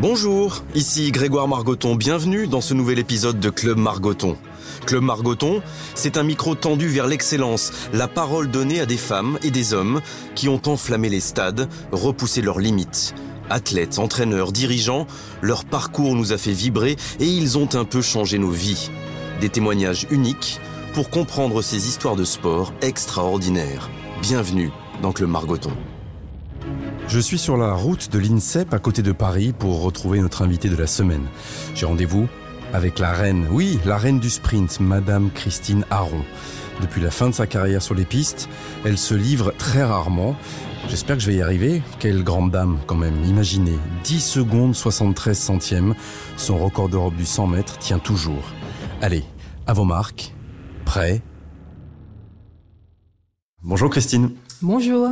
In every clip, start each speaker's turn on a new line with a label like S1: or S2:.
S1: Bonjour, ici Grégoire Margoton, bienvenue dans ce nouvel épisode de Club Margoton. Club Margoton, c'est un micro tendu vers l'excellence, la parole donnée à des femmes et des hommes qui ont enflammé les stades, repoussé leurs limites. Athlètes, entraîneurs, dirigeants, leur parcours nous a fait vibrer et ils ont un peu changé nos vies. Des témoignages uniques pour comprendre ces histoires de sport extraordinaires. Bienvenue dans Club Margoton. Je suis sur la route de l'INSEP à côté de Paris pour retrouver notre invité de la semaine. J'ai rendez-vous avec la reine, oui, la reine du sprint, Madame Christine Aron. Depuis la fin de sa carrière sur les pistes, elle se livre très rarement. J'espère que je vais y arriver. Quelle grande dame quand même. Imaginez, 10 secondes 73 centièmes. Son record d'Europe du 100 mètres tient toujours. Allez, à vos marques. Prêt? Bonjour Christine.
S2: Bonjour.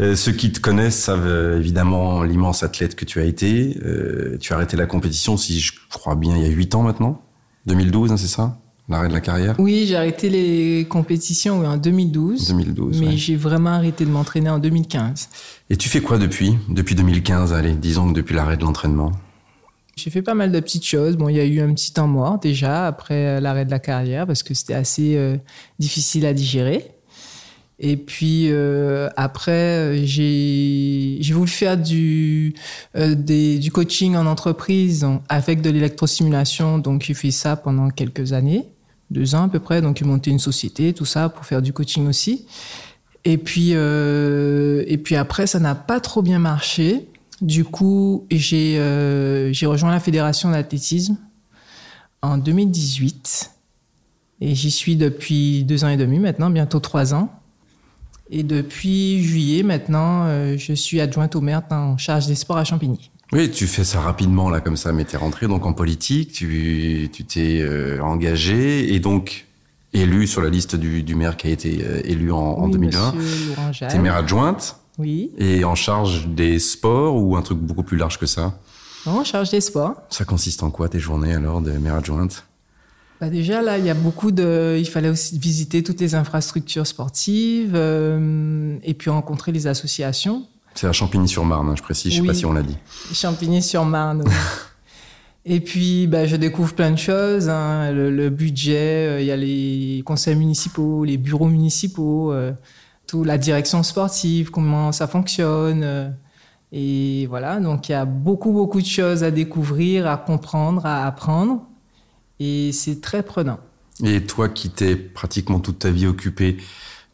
S1: Euh, ceux qui te connaissent savent euh, évidemment l'immense athlète que tu as été. Euh, tu as arrêté la compétition, si je crois bien, il y a 8 ans maintenant 2012, hein, c'est ça? L'arrêt de la carrière?
S2: Oui, j'ai arrêté les compétitions en 2012.
S1: 2012.
S2: Mais j'ai vraiment arrêté de m'entraîner en 2015.
S1: Et tu fais quoi depuis? Depuis 2015, allez, disons que depuis l'arrêt de l'entraînement
S2: j'ai fait pas mal de petites choses. Bon, il y a eu un petit temps mort déjà après l'arrêt de la carrière parce que c'était assez difficile à digérer. Et puis euh, après, j'ai voulu faire du, euh, coaching en entreprise avec de l'électrosimulation. Donc j'ai fait ça pendant quelques années, deux ans à peu près. Donc j'ai monté une société, tout ça, pour faire du coaching aussi. Et puis, euh, et puis après, ça n'a pas trop bien marché. Du coup, j'ai euh, rejoint la fédération d'athlétisme en 2018. Et j'y suis depuis deux ans et demi maintenant, bientôt trois ans. Et depuis juillet, maintenant, euh, je suis adjointe au maire en charge des sports à Champigny.
S1: Oui, tu fais ça rapidement, là, comme ça, mais es rentré donc en politique, tu t'es euh, engagé et donc élu sur la liste du, du maire qui a été euh, élu en, en 2020. es maire adjointe
S2: Oui.
S1: Et en charge des sports ou un truc beaucoup plus large que ça?
S2: Non, en charge des sports.
S1: Ça consiste en quoi tes journées alors de maire adjointe?
S2: Bah déjà là, il y a beaucoup de. Il fallait aussi visiter toutes les infrastructures sportives euh, et puis rencontrer les associations.
S1: C'est à Champigny-sur-Marne, hein, je précise. Je sais pas si on l'a dit.
S2: Champigny-sur-Marne. et puis, bah, je découvre plein de choses. Hein, le, budget, euh, il y a les conseils municipaux, les bureaux municipaux, euh, tout la direction sportive, comment ça fonctionne. Euh, et voilà, donc il y a beaucoup beaucoup de choses à découvrir, à comprendre, à apprendre. Et c'est très prenant.
S1: Et toi qui t'es pratiquement toute ta vie occupé,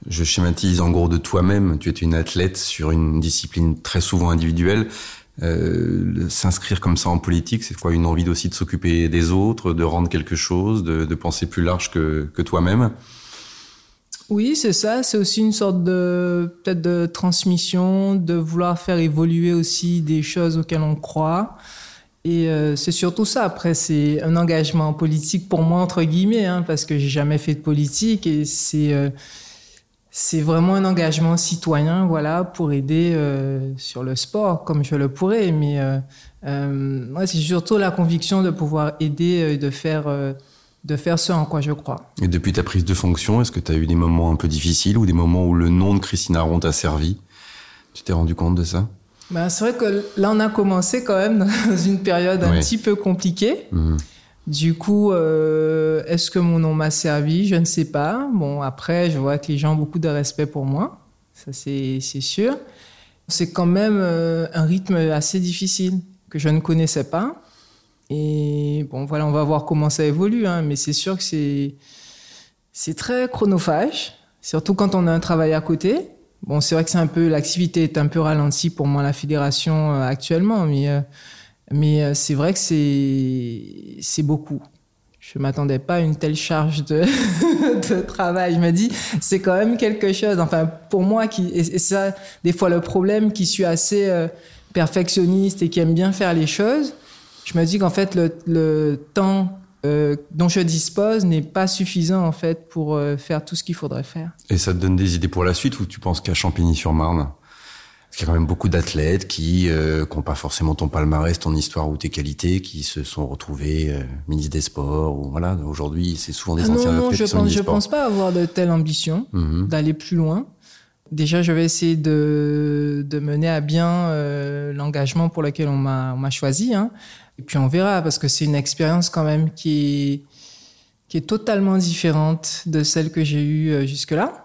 S1: je schématise en gros de toi-même, tu étais une athlète sur une discipline très souvent individuelle. Euh, s'inscrire comme ça en politique, c'est quoi Une envie aussi de s'occuper des autres, de rendre quelque chose, de, de penser plus large que, que toi-même?
S2: Oui, c'est ça. C'est aussi une sorte de peut-être de transmission, de vouloir faire évoluer aussi des choses auxquelles on croit. Et euh, c'est surtout ça. Après, c'est un engagement politique pour moi entre guillemets, hein, parce que j'ai jamais fait de politique et c'est euh, vraiment un engagement citoyen, voilà, pour aider euh, sur le sport comme je le pourrais. Mais moi, c'est surtout la conviction de pouvoir aider, de faire de faire ce en quoi je crois.
S1: Et depuis ta prise de fonction, est-ce que tu as eu des moments un peu difficiles ou des moments où le nom de Christine Aron t'a servi? Tu t'es rendu compte de ça?
S2: Bah, c'est vrai que là, on a commencé quand même dans une période un petit peu compliquée. Mhm. Du coup, euh, est-ce que mon nom m'a servi? Je ne sais pas. Bon, après, je vois que les gens ont beaucoup de respect pour moi. Ça, c'est sûr. C'est quand même euh, un rythme assez difficile que je ne connaissais pas. Et bon, voilà, on va voir comment ça évolue. Hein, mais c'est sûr que c'est très chronophage, surtout quand on a un travail à côté. Bon, c'est vrai que c'est un peu l'activité est un peu ralentie pour moi la fédération euh, actuellement, mais euh, mais euh, c'est vrai que c'est c'est beaucoup. Je m'attendais pas à une telle charge de, de travail. Je me dis, c'est quand même quelque chose. Enfin, pour moi, qui et, ça, des fois le problème, qui suis assez perfectionniste et qui aime bien faire les choses, je me dis qu'en fait le, le temps euh, dont je dispose n'est pas suffisant en fait pour euh, faire tout ce qu'il faudrait faire.
S1: Et ça te donne des idées pour la suite ou tu penses qu'à Champigny-sur-Marne Parce qu'il y a quand même beaucoup d'athlètes qui n'ont euh, pas forcément ton palmarès, ton histoire ou tes qualités, qui se sont retrouvés ministres des Sports. Ou voilà, aujourd'hui, c'est souvent des ah anciens
S2: non,
S1: non,
S2: je pense, je pense pas avoir de telle ambition, mhm. d'aller plus loin. déjà, je vais essayer de, de mener à bien euh, l'engagement pour lequel on m'a choisi. Hein. Et puis on verra, parce que c'est une expérience quand même qui est, qui est totalement différente de celle que j'ai eue euh, jusque-là.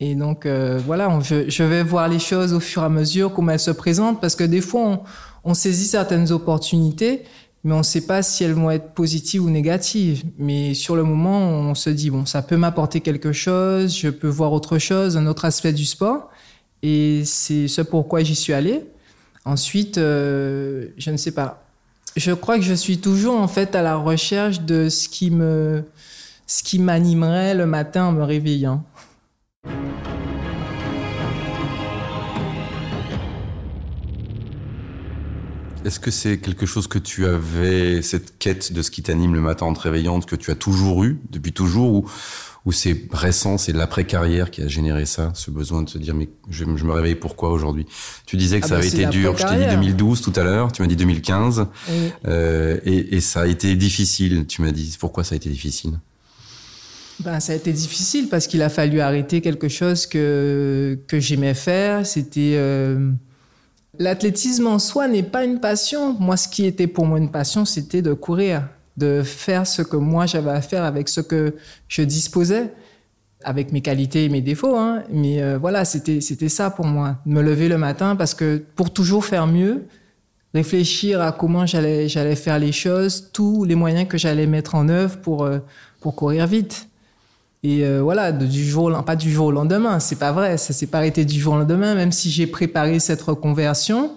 S2: Et donc, euh, voilà, je, vais voir les choses au fur et à mesure, comment elles se présentent, parce que des fois, on, on saisit certaines opportunités, mais on ne sait pas si elles vont être positives ou négatives. Mais sur le moment, on se dit, bon, ça peut m'apporter quelque chose, je peux voir autre chose, un autre aspect du sport. Et c'est ce pourquoi j'y suis allé. Ensuite, euh, je ne sais pas. Je crois que je suis toujours en fait à la recherche de ce qui m'animerait le matin en me réveillant.
S3: Est-ce que c'est quelque chose que tu avais, cette quête de ce qui t'anime le matin en te réveillant, que tu as toujours eu, depuis toujours, ou, ou c'est récent, c'est l'après-carrière qui a généré ça, ce besoin de se dire, mais je, me réveille pourquoi aujourd'hui? Tu disais que ah ça bah, avait été dur, je t'ai dit 2012 tout à l'heure, tu m'as dit 2015, euh, et, et, ça a été difficile, tu m'as dit, pourquoi ça a été difficile?
S2: Ben, ça a été difficile parce qu'il a fallu arrêter quelque chose que, que j'aimais faire. C'était... Euh L'athlétisme en soi n'est pas une passion. Moi, ce qui était pour moi une passion, c'était de courir, de faire ce que moi j'avais à faire avec ce que je disposais, avec mes qualités et mes défauts. Hein. Mais euh, voilà, c'était ça pour moi, me lever le matin parce que pour toujours faire mieux, réfléchir à comment j'allais j'allais faire les choses, tous les moyens que j'allais mettre en œuvre pour euh, pour courir vite. Et euh, voilà, du jour, pas du jour au lendemain, c'est pas vrai, ça s'est pas arrêté du jour au lendemain, même si j'ai préparé cette reconversion.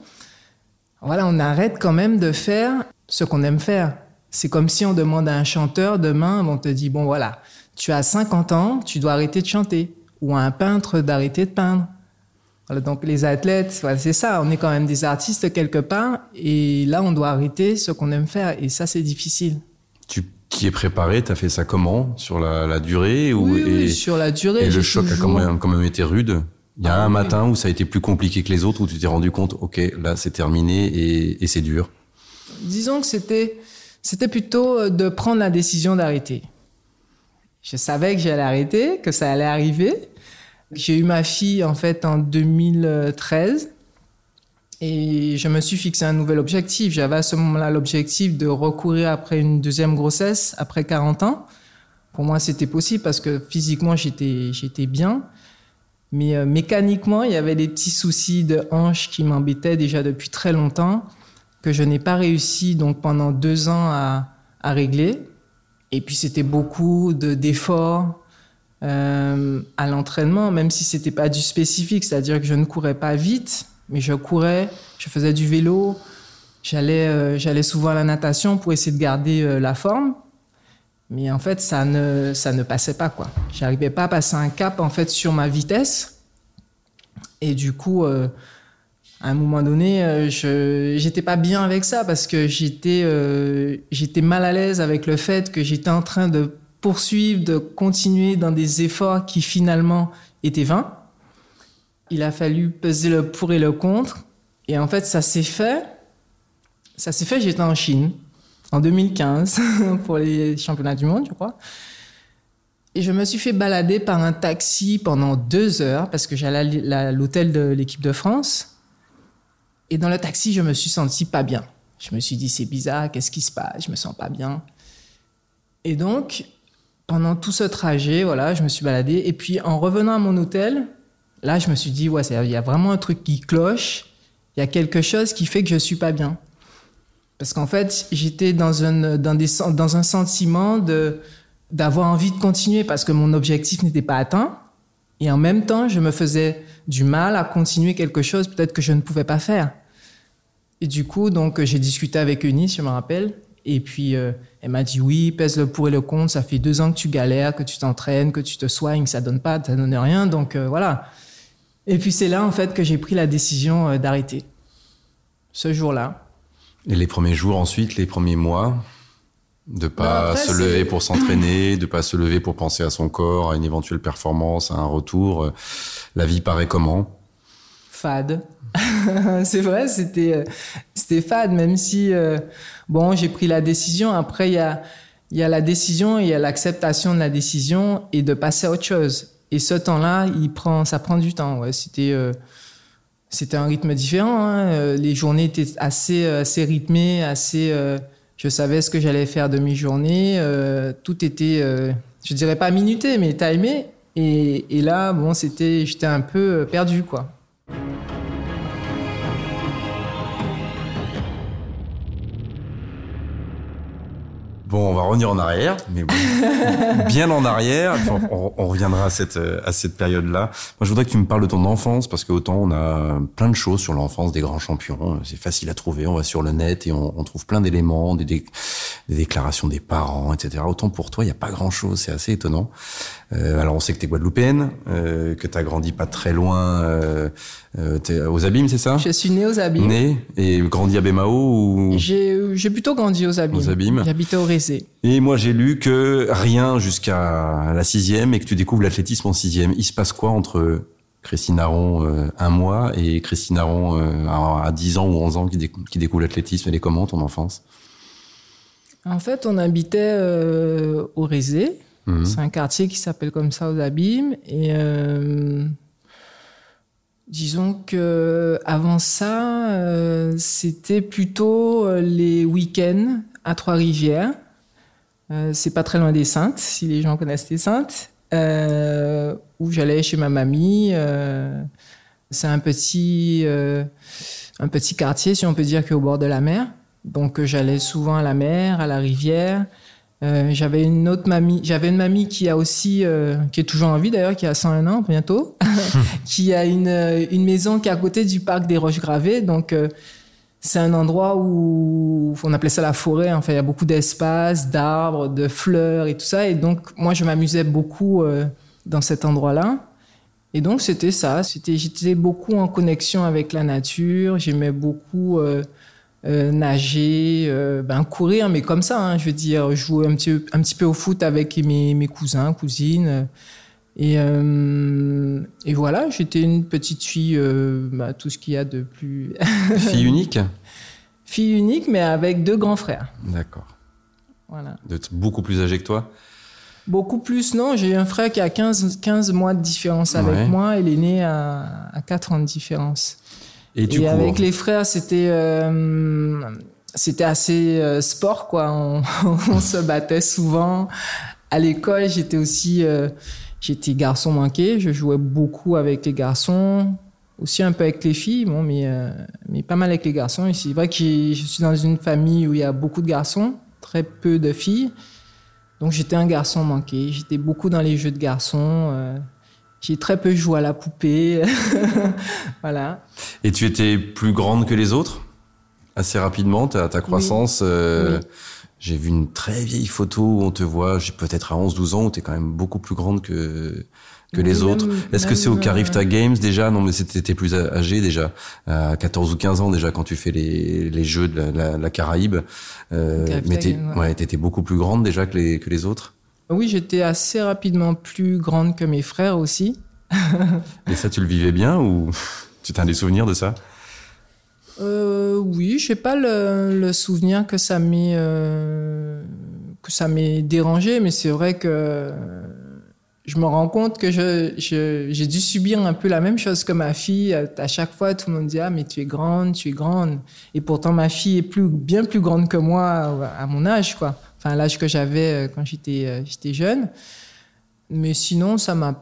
S2: Voilà, on arrête quand même de faire ce qu'on aime faire. C'est comme si on demande à un chanteur demain, on te dit, bon voilà, tu as 50 ans, tu dois arrêter de chanter. Ou à un peintre d'arrêter de peindre. Voilà, donc les athlètes, voilà, c'est ça, on est quand même des artistes quelque part, et là on doit arrêter ce qu'on aime faire, et ça c'est difficile.
S3: Tu qui est préparé. T'as fait ça comment? Sur la, durée
S2: ou, oui, sur la durée.
S3: Et le choc a quand même, quand même été rude? Il y a ah un matin où ça a été plus compliqué que les autres, où tu t'es rendu compte, ok, là c'est terminé et, et c'est dur?
S2: Disons que c'était c'était plutôt euh, de prendre la décision d'arrêter. Je savais que j'allais arrêter, que ça allait arriver. J'ai eu ma fille en fait en 2013 et je me suis fixé un nouvel objectif. J'avais à ce moment-là l'objectif de recourir après une deuxième grossesse, après 40 ans. Pour moi, c'était possible parce que physiquement, j'étais, j'étais bien. Mais euh, mécaniquement, il y avait des petits soucis de hanche qui m'embêtaient déjà depuis très longtemps, que je n'ai pas réussi donc pendant deux ans à, régler. Et puis, c'était beaucoup de, d'efforts euh, à l'entraînement, même si c'était pas du spécifique, c'est-à-dire que je ne courais pas vite, mais je courais, je faisais du vélo, j'allais euh, j'allais souvent à la natation pour essayer de garder euh, la forme. Mais en fait, ça ne ça ne passait pas quoi. J'arrivais pas à passer un cap en fait sur ma vitesse. Et du coup à un moment donné, je j'étais pas bien avec ça parce que j'étais j'étais mal à l'aise avec le fait que j'étais en train de poursuivre, de continuer dans des efforts qui finalement étaient vains il a fallu peser le pour et le contre. Et en fait, ça s'est fait. Ça s'est fait, j'étais en Chine en 2015 pour les championnats du monde, je crois. Et je me suis fait balader par un taxi pendant deux heures parce que j'allais à l'hôtel de l'équipe de France. Et dans le taxi, je me suis senti pas bien. Je me suis dit, c'est bizarre, qu'est-ce qui se passe? Je me sens pas bien. Et donc, pendant tout ce trajet, voilà, je me suis baladé. Et puis, en revenant à mon hôtel, Là, je me suis dit, ouais, il y a vraiment un truc qui cloche. Il y a quelque chose qui fait que je suis pas bien. Parce qu'en fait, j'étais dans dans, dans un sentiment d'avoir envie de continuer parce que mon objectif n'était pas atteint. Et en même temps, je me faisais du mal à continuer quelque chose peut-être que je ne pouvais pas faire. Et du coup, donc, j'ai discuté avec Eunice, je me rappelle. Et puis, euh, elle m'a dit, oui, pèse le pour et le contre. Ça fait deux ans que tu galères, que tu t'entraînes, que tu te soignes, ça donne pas, ça donne rien. Donc, euh, voilà. Et puis c'est là en fait que j'ai pris la décision euh, d'arrêter. Ce jour-là.
S3: Et les premiers jours ensuite, les premiers mois, de pas bah, se lever pour s'entraîner, de pas se lever pour penser à son corps, à une éventuelle performance, à un retour. La vie paraît comment?
S2: Fade. c'est vrai, c'était euh, c'était fade, même si bon, j'ai pris la décision. Après, il y a il y a la décision, il y a l'acceptation de la décision et de passer à autre chose. Et ce temps-là, il prend, ça prend du temps. Ouais. C'était, c'était un rythme différent. Hein. Les journées étaient assez, assez rythmées, assez. je savais ce que j'allais faire de mes journées. tout était, je dirais pas minuté, mais timé. Et, et là, bon, c'était, j'étais un peu perdu, quoi.
S1: Bon, on va revenir en arrière, mais bien en arrière. on, reviendra à cette, à cette période-là. Moi, je voudrais que tu me parles de ton enfance, parce que autant on a plein de choses sur l'enfance des grands champions. C'est facile à trouver. On va sur le net et on, trouve plein d'éléments, des, des, déclarations des parents, etc. Autant pour toi, il n'y a pas grand-chose. C'est assez étonnant. Euh, alors, on sait que tu es guadeloupéenne, euh, que tu as grandi pas très loin euh, euh es aux Abîmes, c'est ça?
S2: Je suis né aux Abîmes.
S1: Né et grandi à Bémao ou...
S2: J'ai plutôt grandi aux Abîmes.
S1: Aux Abîmes.
S2: J'habitais au
S1: Et moi, j'ai lu que rien jusqu'à la sixième et que tu découvres l'athlétisme en sixième. Il se passe quoi entre Christine Aron un mois et Christine Aron à 10 ans ou 11 ans qui, qui découvre l'athlétisme? Elle est comment ton enfance?
S2: En fait, on habitait au Rézé. Mhm. C'est un quartier qui s'appelle comme ça aux Abîmes. Et euh, disons que avant ça, euh, c'était plutôt euh, les week-ends à Trois-Rivières. C'est pas très loin des Saintes, si les gens connaissent les Saintes, où j'allais chez ma mamie. c'est un petit, un petit quartier, si on peut dire, qui est au bord de la mer. Donc j'allais souvent à la mer, à la rivière. Euh, j'avais une autre mamie, j'avais une mamie qui a aussi, euh, qui est toujours en vie d'ailleurs, qui a 101 ans bientôt, qui a une, euh, une maison qui est à côté du parc des Roches Gravées. Donc, c'est un endroit où on appelait ça la forêt. Enfin, il y a beaucoup d'espace, d'arbres, de fleurs et tout ça. Et donc, moi, je m'amusais beaucoup dans cet endroit-là. Et donc, c'était ça. C'était, j'étais beaucoup en connexion avec la nature. J'aimais beaucoup euh, nager, euh, ben, courir, mais comme ça, hein, je veux dire, jouer un petit, un petit peu au foot avec mes, mes cousins, cousines. Et, euh, et voilà, j'étais une petite fille, ben, tout ce qu'il y a de plus.
S1: fille unique?
S2: Fille unique, mais avec deux grands frères.
S1: D'accord. Voilà. beaucoup plus âgé que toi?
S2: Beaucoup plus, non. J'ai un frère qui a 15, 15 mois de différence avec moi. Il est né à, à 4 ans de différence. Et, avec les frères, c'était euh, c'était assez euh, sport quoi. On, se battait souvent. À l'école, j'étais aussi euh, j'étais garçon manqué. Je jouais beaucoup avec les garçons, aussi un peu avec les filles, bon, mais mais pas mal avec les garçons. Et c'est vrai que je suis dans une famille où il y a beaucoup de garçons, très peu de filles. Donc j'étais un garçon manqué. J'étais beaucoup dans les jeux de garçons. J'ai très peu joué à la poupée. voilà.
S1: Et tu étais plus grande que les autres? Assez rapidement, ta, ta croissance. Euh, j'ai vu une très vieille photo où on te voit, j'ai peut-être à 11-12 ans, où tu es quand même beaucoup plus grande que, que les autres. Est-ce que c'est au Carifta euh, Games déjà? Non, mais c'était plus âgé déjà, à 14 ou 15 ans déjà quand tu fais les, les jeux de la, la, Caraïbe. Euh, mais tu ouais, étais beaucoup plus grande déjà que les, que les autres
S2: oui, j'étais assez rapidement plus grande que mes frères aussi.
S1: Et ça, tu le vivais bien ou tu as des souvenirs de ça?
S2: Euh, Oui, je n'ai pas le, souvenir que ça m'ait euh, que ça dérangé, mais c'est vrai que je me rends compte que j'ai dû subir un peu la même chose que ma fille. À chaque fois, tout le monde dit ah mais tu es grande, tu es grande. Et pourtant ma fille est plus bien plus grande que moi à mon âge quoi enfin l'âge que j'avais euh, quand j'étais euh, j'étais jeune. Mais sinon, ça m'a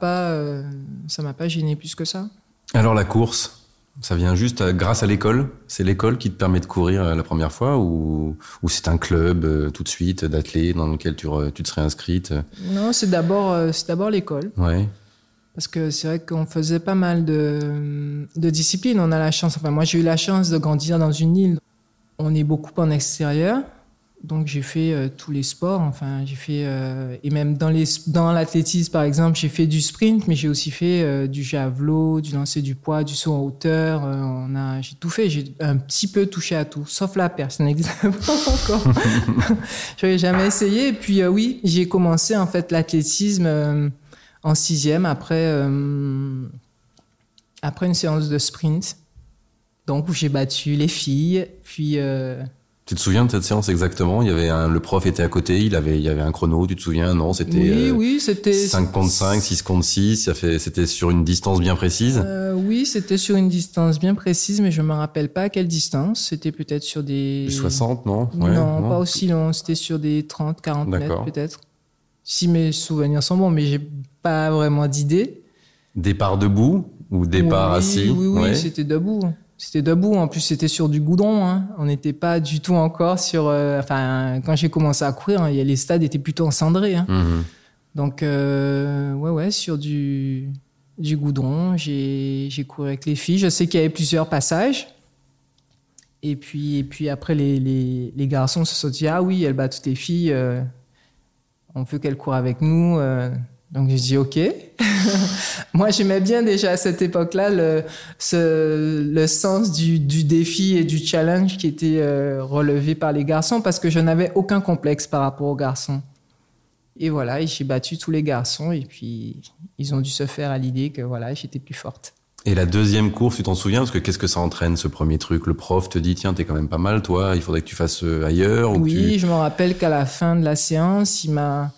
S2: ça m'a pas gêné plus que ça.
S1: Alors la course, ça vient juste grâce à l'école C'est l'école qui te permet de courir la première fois ou, ou c'est un club tout de suite d'athlètes dans lequel tu, tu te serais inscrite
S2: Non, c'est d'abord c'est d'abord l'école.
S1: Ouais.
S2: Parce que c'est vrai qu'on faisait pas mal de, de disciplines. On a la chance, enfin moi j'ai eu la chance de grandir dans une île. On est beaucoup en extérieur. Donc j'ai fait euh, tous les sports, enfin j'ai fait euh, et même dans les dans l'athlétisme par exemple j'ai fait du sprint, mais j'ai aussi fait euh, du javelot, du lancer du poids, du saut en hauteur. on a j'ai tout fait, j'ai un petit peu touché à tout, sauf la perche, ça n'existe pas encore. J'avais jamais essayé. Et puis oui, j'ai commencé en fait l'athlétisme en sixième après après une séance de sprint, donc où j'ai battu les filles, puis
S1: Tu te souviens de cette séance exactement? Il y avait un, le prof était à côté, il avait il y avait un chrono, tu te souviens? Non, c'était
S2: Oui, oui, c'était
S1: 5 contre 5, 6 contre 6, ça fait c'était sur une distance bien précise?
S2: Euh, oui, c'était sur une distance bien précise mais je me rappelle pas à quelle distance, c'était peut-être sur des
S1: 60, non?
S2: Ouais, non, pas aussi long, c'était sur des 30 40 mètres peut-être. Si mes souvenirs sont bons mais j'ai pas vraiment d'idée.
S1: Départ debout ou départ assis?
S2: Oui, oui, c'était debout. C'était debout. En plus, c'était sur du goudron. Hein. On n'était pas du tout encore sur. Euh, enfin, quand j'ai commencé à courir, hein, les stades étaient plutôt encendrés. Hein. Mhm. Donc, euh, ouais, ouais, sur du, du goudron, j'ai couru avec les filles. Je sais qu'il y avait plusieurs passages. Et puis, et puis après, les, les, les, garçons se sont dit Ah oui, elle bat toutes les filles. Euh, on veut qu'elle court avec nous. Donc j'ai dit OK. Moi j'aimais bien déjà à cette époque-là le, ce, le sens du, du, défi et du challenge qui était euh, relevé par les garçons parce que je n'avais aucun complexe par rapport aux garçons. Et voilà, j'ai battu tous les garçons et puis ils ont dû se faire à l'idée que voilà, j'étais plus forte.
S1: Et la deuxième course, tu t'en souviens? Parce que qu'est-ce que ça entraîne, ce premier truc? Le prof te dit, tiens, t'es quand même pas mal, toi, il faudrait que tu fasses euh, ailleurs
S2: Oui, je me rappelle qu'à la fin de la séance, il m'a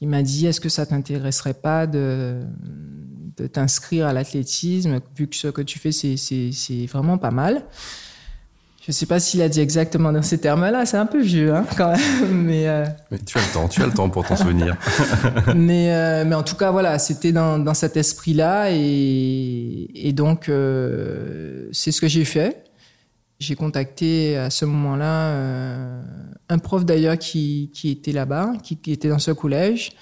S2: il m'a dit est-ce que ça t'intéresserait pas de, de t'inscrire à l'athlétisme? Vu que ce que tu fais c'est vraiment pas mal je sais pas s'il a dit exactement dans ces termes-là, c'est un peu vieux hein, quand même. Mais,
S1: euh, mais, tu as le temps, tu as le temps pour t'en souvenir.
S2: mais, euh, mais en tout cas, voilà, c'était dans, dans cet esprit-là et, et donc euh, c'est ce que j'ai fait. J'ai contacté à ce moment-là un prof d'ailleurs qui, qui, était là-bas, qui, qui, était dans ce collège.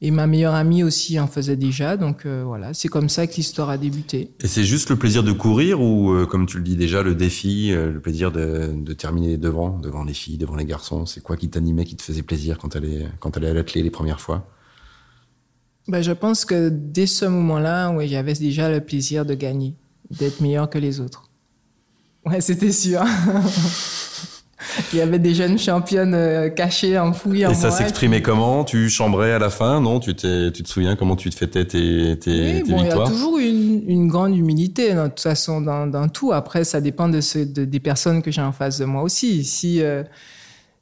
S2: Et ma meilleure amie aussi en faisait déjà. Donc euh, voilà, c'est comme ça que l'histoire a débuté.
S1: Et c'est juste le plaisir de courir ou, euh, comme tu le dis déjà, le défi, euh, le plaisir de, de, terminer devant, devant les filles, devant les garçons C'est quoi qui t'animait, qui te faisait plaisir quand tu allais, quand allais à l'athlé les premières fois?
S2: Ben, Je pense que dès ce moment-là, j'avais déjà le plaisir de gagner, d'être meilleur que les autres. Ouais, c'était sûr. Il y avait des jeunes championnes euh, cachées, enfouies en
S1: Et ça s'exprimait comment? Tu chambrais à la fin, non? Tu, tu te souviens comment tu te fêtais tes, tes,
S2: oui, bon, Il y a toujours une, une grande humilité, de toute façon, dans, dans, tout. Après, ça dépend de, ce, de des personnes que j'ai en face de moi aussi. Si, euh,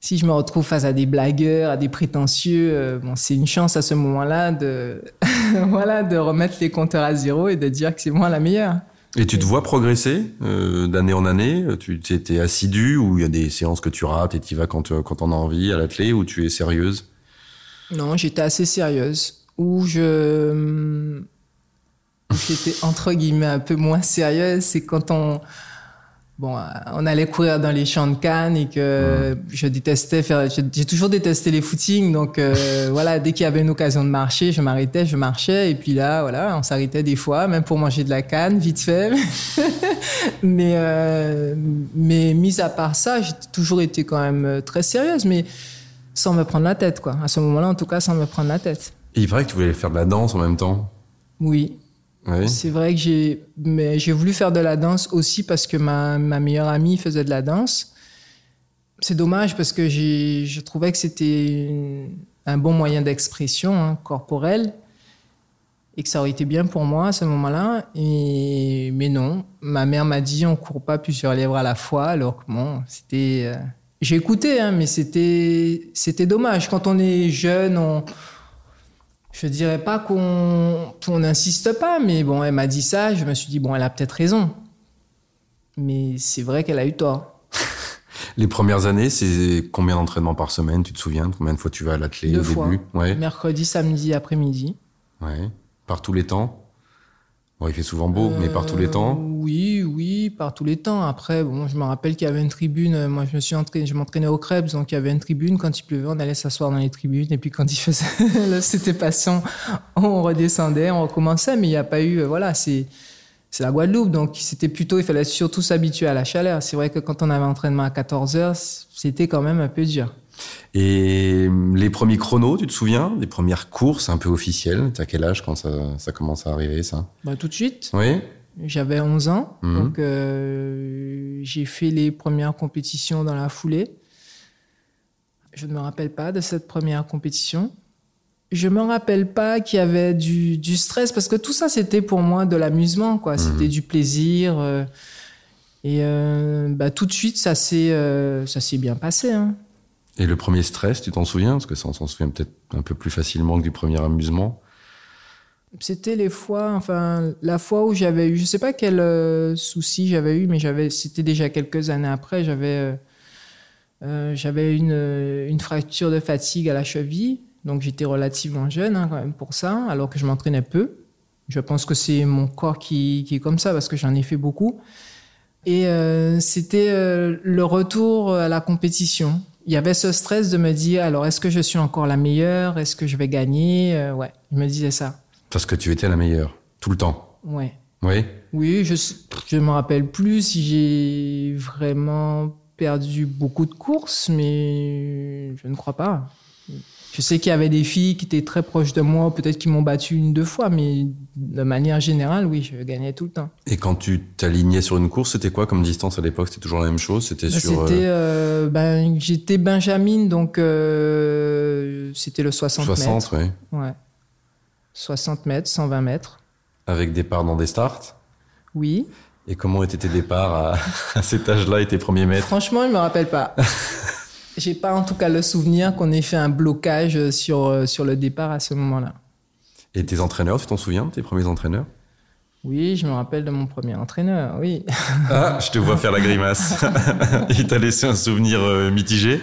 S2: si je me retrouve face à des blagueurs, à des prétentieux, euh, bon, c'est une chance à ce moment-là de, voilà, de remettre les compteurs à zéro et de dire que c'est moi la meilleure.
S1: Et tu te vois progresser euh, d'année en année? Tu étais assidu ou il y a des séances que tu rates et tu vas quand, euh, quand on a envie à l'athlé ou tu es sérieuse?
S2: Non, j'étais assez sérieuse. Ou je. J'étais entre guillemets un peu moins sérieuse, c'est quand on bon, on allait courir dans les champs de Cannes et que je détestais faire. J'ai toujours détesté les footings, donc euh, voilà, dès qu'il y avait une occasion de marcher, je m'arrêtais, je marchais, et puis là, voilà, on s'arrêtait des fois, même pour manger de la canne, vite fait. mais euh, mais mis à part ça, j'ai toujours été quand même euh, très sérieuse, mais sans me prendre la tête, quoi. À ce moment-là, en tout cas, sans me prendre la tête.
S1: Et il paraît que tu voulais faire de la danse en même temps?
S2: Oui, c'est vrai que j'ai, mais j'ai voulu faire de la danse aussi parce que ma, ma meilleure amie faisait de la danse. C'est dommage parce que j'ai, je trouvais que c'était un bon moyen d'expression hein, corporelle et que ça aurait été bien pour moi à ce moment-là. Et, mais non, ma mère m'a dit on court pas plusieurs lèvres à la fois, alors que bon, c'était. Euh, j'ai écouté, hein, mais c'était, c'était dommage. Quand on est jeune, on je dirais pas qu'on n'insiste pas, mais bon, elle m'a dit ça, je me suis dit, bon, elle a peut-être raison. Mais c'est vrai qu'elle a eu tort.
S1: Les premières années, c'est combien d'entraînements par semaine Tu te souviens? Combien de fois tu vas à l'athlète au fois. début?
S2: Ouais. Mercredi, samedi, après-midi.
S1: Ouais. Par tous les temps? Bon, il fait souvent beau, mais par tous les temps euh,
S2: Oui, oui, par tous les temps. Après, bon, je me rappelle qu'il y avait une tribune. Moi, je me suis entraîné, je m'entraînais au Krebs, donc il y avait une tribune. Quand il pleuvait, on allait s'asseoir dans les tribunes. Et puis quand il faisait, c'était patient, on redescendait, on recommençait. Mais il n'y a pas eu, euh, voilà, c'est, c'est la Guadeloupe. Donc c'était plutôt, il fallait surtout s'habituer à la chaleur. C'est vrai que quand on avait entraînement à 14 heures, c'était quand même un peu dur.
S1: Et les premiers chronos, tu te souviens? Des premières courses un peu officielles? Tu as quel âge quand ça, ça, commence à arriver, ça?
S2: Bah, Tout de suite.
S1: Oui.
S2: J'avais 11 ans, mhm. donc euh, j'ai fait les premières compétitions dans la foulée. Je ne me rappelle pas de cette première compétition. Je me rappelle pas qu'il y avait du, du, stress parce que tout ça c'était pour moi de l'amusement, quoi. Mhm. C'était du plaisir. Euh, Et bah, tout de suite, ça s'est ça s'est bien passé. Hein.
S1: Et le premier stress, tu t'en souviens? Parce que ça, on s'en souvient peut-être un peu plus facilement que du premier amusement.
S2: C'était les fois, enfin, la fois où j'avais eu, je sais pas quel souci j'avais eu, mais j'avais, c'était déjà quelques années après, j'avais, j'avais une, une fracture de fatigue à la cheville. Donc j'étais relativement jeune hein, quand même pour ça, alors que je m'entraînais peu. Je pense que c'est mon corps qui, qui, est comme ça parce que j'en ai fait beaucoup. Et euh, c'était euh, le retour à la compétition. Il y avait ce stress de me dire alors est-ce que je suis encore la meilleure? Est-ce que je vais gagner? Euh, Ouais, je me disais ça.
S1: Parce que tu étais la meilleure tout le temps.
S2: Ouais.
S1: Oui.
S2: Oui, je je me rappelle plus si j'ai vraiment perdu beaucoup de courses, mais je ne crois pas. Je sais qu'il y avait des filles qui étaient très proches de moi, peut-être qui m'ont battu une, deux fois, mais de manière générale, oui, je gagnais tout le temps.
S1: Et quand tu t'alignais sur une course, c'était quoi comme distance à l'époque? C'était toujours la même chose? C'était
S2: bah,
S1: sur.
S2: C'était, euh, ben, j'étais Benjamin, donc euh, c'était le 60,
S1: 60
S2: mètres.
S1: 60,
S2: oui. Ouais. 60 mètres, 120 mètres.
S1: Avec départ dans des starts?
S2: Oui.
S1: Et comment étaient tes départs à, à cet âge-là et tes premiers mètres?
S2: Franchement, je me rappelle pas. J'ai pas en tout cas le souvenir qu'on ait fait un blocage sur, euh, sur le départ à ce moment-là.
S1: Et tes entraîneurs, tu t'en souviens, tes premiers entraîneurs?
S2: Oui, je me rappelle de mon premier entraîneur, oui.
S1: Ah, je te vois faire la grimace. il t'a laissé un souvenir euh, mitigé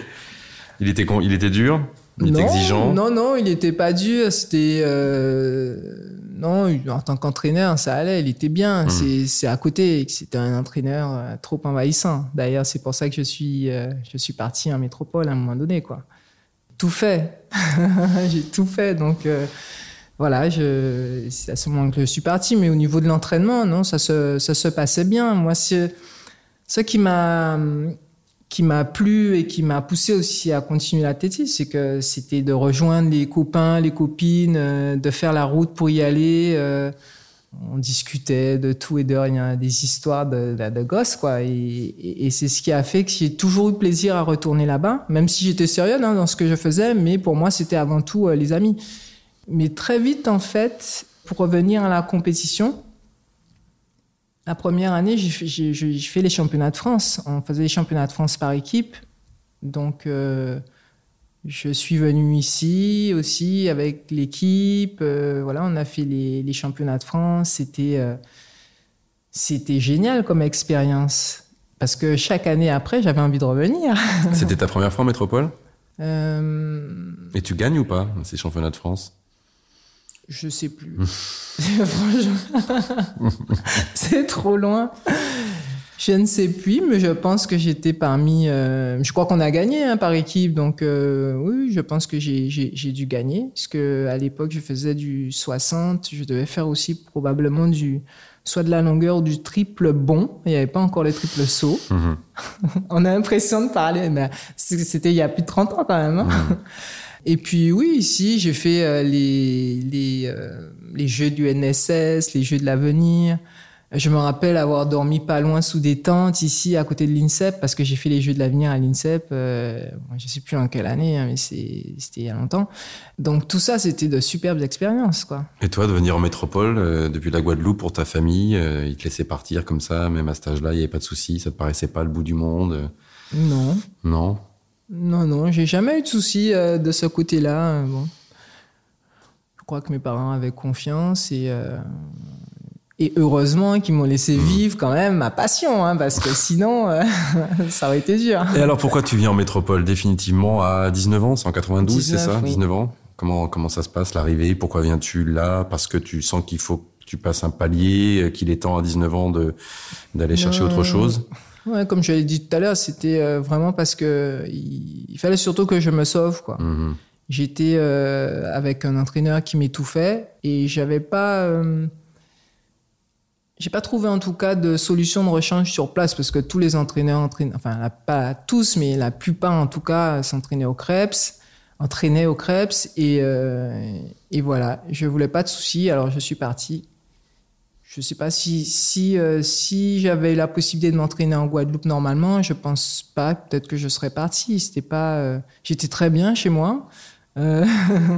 S1: il était, il était dur? Il était exigeant
S2: Non, non, il n'était pas dur. C'était. Euh, non, en tant qu'entraîneur, ça allait, il était bien. Hmm. C'est à côté c'était un entraîneur euh, trop envahissant. D'ailleurs, c'est pour ça que je suis, euh, je suis parti en métropole à un moment donné, quoi. Tout fait. J'ai tout fait. Donc, euh, voilà, c'est à ce moment que je suis parti. Mais au niveau de l'entraînement, non, ça se, ça se passait bien. Moi, ce qui m'a qui m'a plu et qui m'a poussé aussi à continuer l'athlétisme, c'est que c'était de rejoindre les copains, les copines, euh, de faire la route pour y aller. Euh, on discutait de tout et de rien, des histoires de, de, gosses, quoi. Et, c'est ce qui a fait que j'ai toujours eu plaisir à retourner là-bas, même si j'étais sérieux hein, dans ce que je faisais, mais pour moi, c'était avant tout euh, les amis. Mais très vite, en fait, pour revenir à la compétition, la première année, j'ai fait, les championnats de France. On faisait les championnats de France par équipe. Donc, euh, je suis venu ici aussi avec l'équipe. Euh, voilà, on a fait les, championnats de France. C'était euh, c'était génial comme expérience. Parce que chaque année après, j'avais envie de revenir.
S1: C'était ta première fois en métropole? Et tu gagnes ou pas ces championnats de France?
S2: Je sais plus. c'est trop loin. Je ne sais plus, mais je pense que j'étais parmi. Euh, je crois qu'on a gagné hein, par équipe, donc euh, oui, je pense que j'ai dû gagner. Parce que à l'époque, je faisais du 60, je devais faire aussi probablement du soit de la longueur du triple bon. Il n'y avait pas encore le triple saut. Mhm. On a l'impression de parler, mais c'était il y a plus de 30 ans quand même. Hein. Mhm. Et puis oui, ici, j'ai fait euh, les, les, euh, les, jeux du NSS, les jeux de l'avenir. Je me rappelle avoir dormi pas loin sous des tentes ici, à côté de l'INSEP, parce que j'ai fait les jeux de l'avenir à l'INSEP. Euh, je sais plus en quelle année, hein, mais c'était il y a longtemps. Donc tout ça, c'était de superbes expériences. Quoi.
S1: Et toi, de venir en métropole, euh, depuis la Guadeloupe pour ta famille, ils te laissaient partir comme ça, même à cet âge-là, il n'y avait pas de souci, ça te paraissait pas le bout du monde
S2: Non.
S1: Non?
S2: Non, non, j'ai jamais eu de soucis euh, de ce côté-là. Euh, bon. Je crois que mes parents avaient confiance et, euh, et heureusement qu'ils m'ont laissé mmh. vivre quand même ma passion, hein, parce que sinon, ça aurait été dur.
S1: Et alors pourquoi tu viens en métropole? Définitivement à 19 ans C'est en 92, c'est ça? 19 ans? Comment, comment ça se passe l'arrivée? Pourquoi viens-tu là? Parce que tu sens qu'il faut que tu passes un palier, qu'il est temps à 19 ans d'aller chercher autre chose?
S2: Ouais, comme je l'ai dit tout à l'heure, c'était euh, vraiment parce que il, fallait surtout que je me sauve, quoi. Mhm. J'étais euh, avec un entraîneur qui m'étouffait et j'avais pas, euh, j'ai pas trouvé en tout cas de solution de rechange sur place parce que tous les entraîneurs entraînent, enfin pas tous, mais la plupart en tout cas s'entraînaient au Krebs, entraînaient au Krebs et, et voilà, je voulais pas de soucis, alors je suis parti je sais pas si si euh, si j'avais la possibilité de m'entraîner en Guadeloupe normalement, je pense pas. Peut-être que je serais parti. C'était pas. Euh, j'étais très bien chez moi. Euh,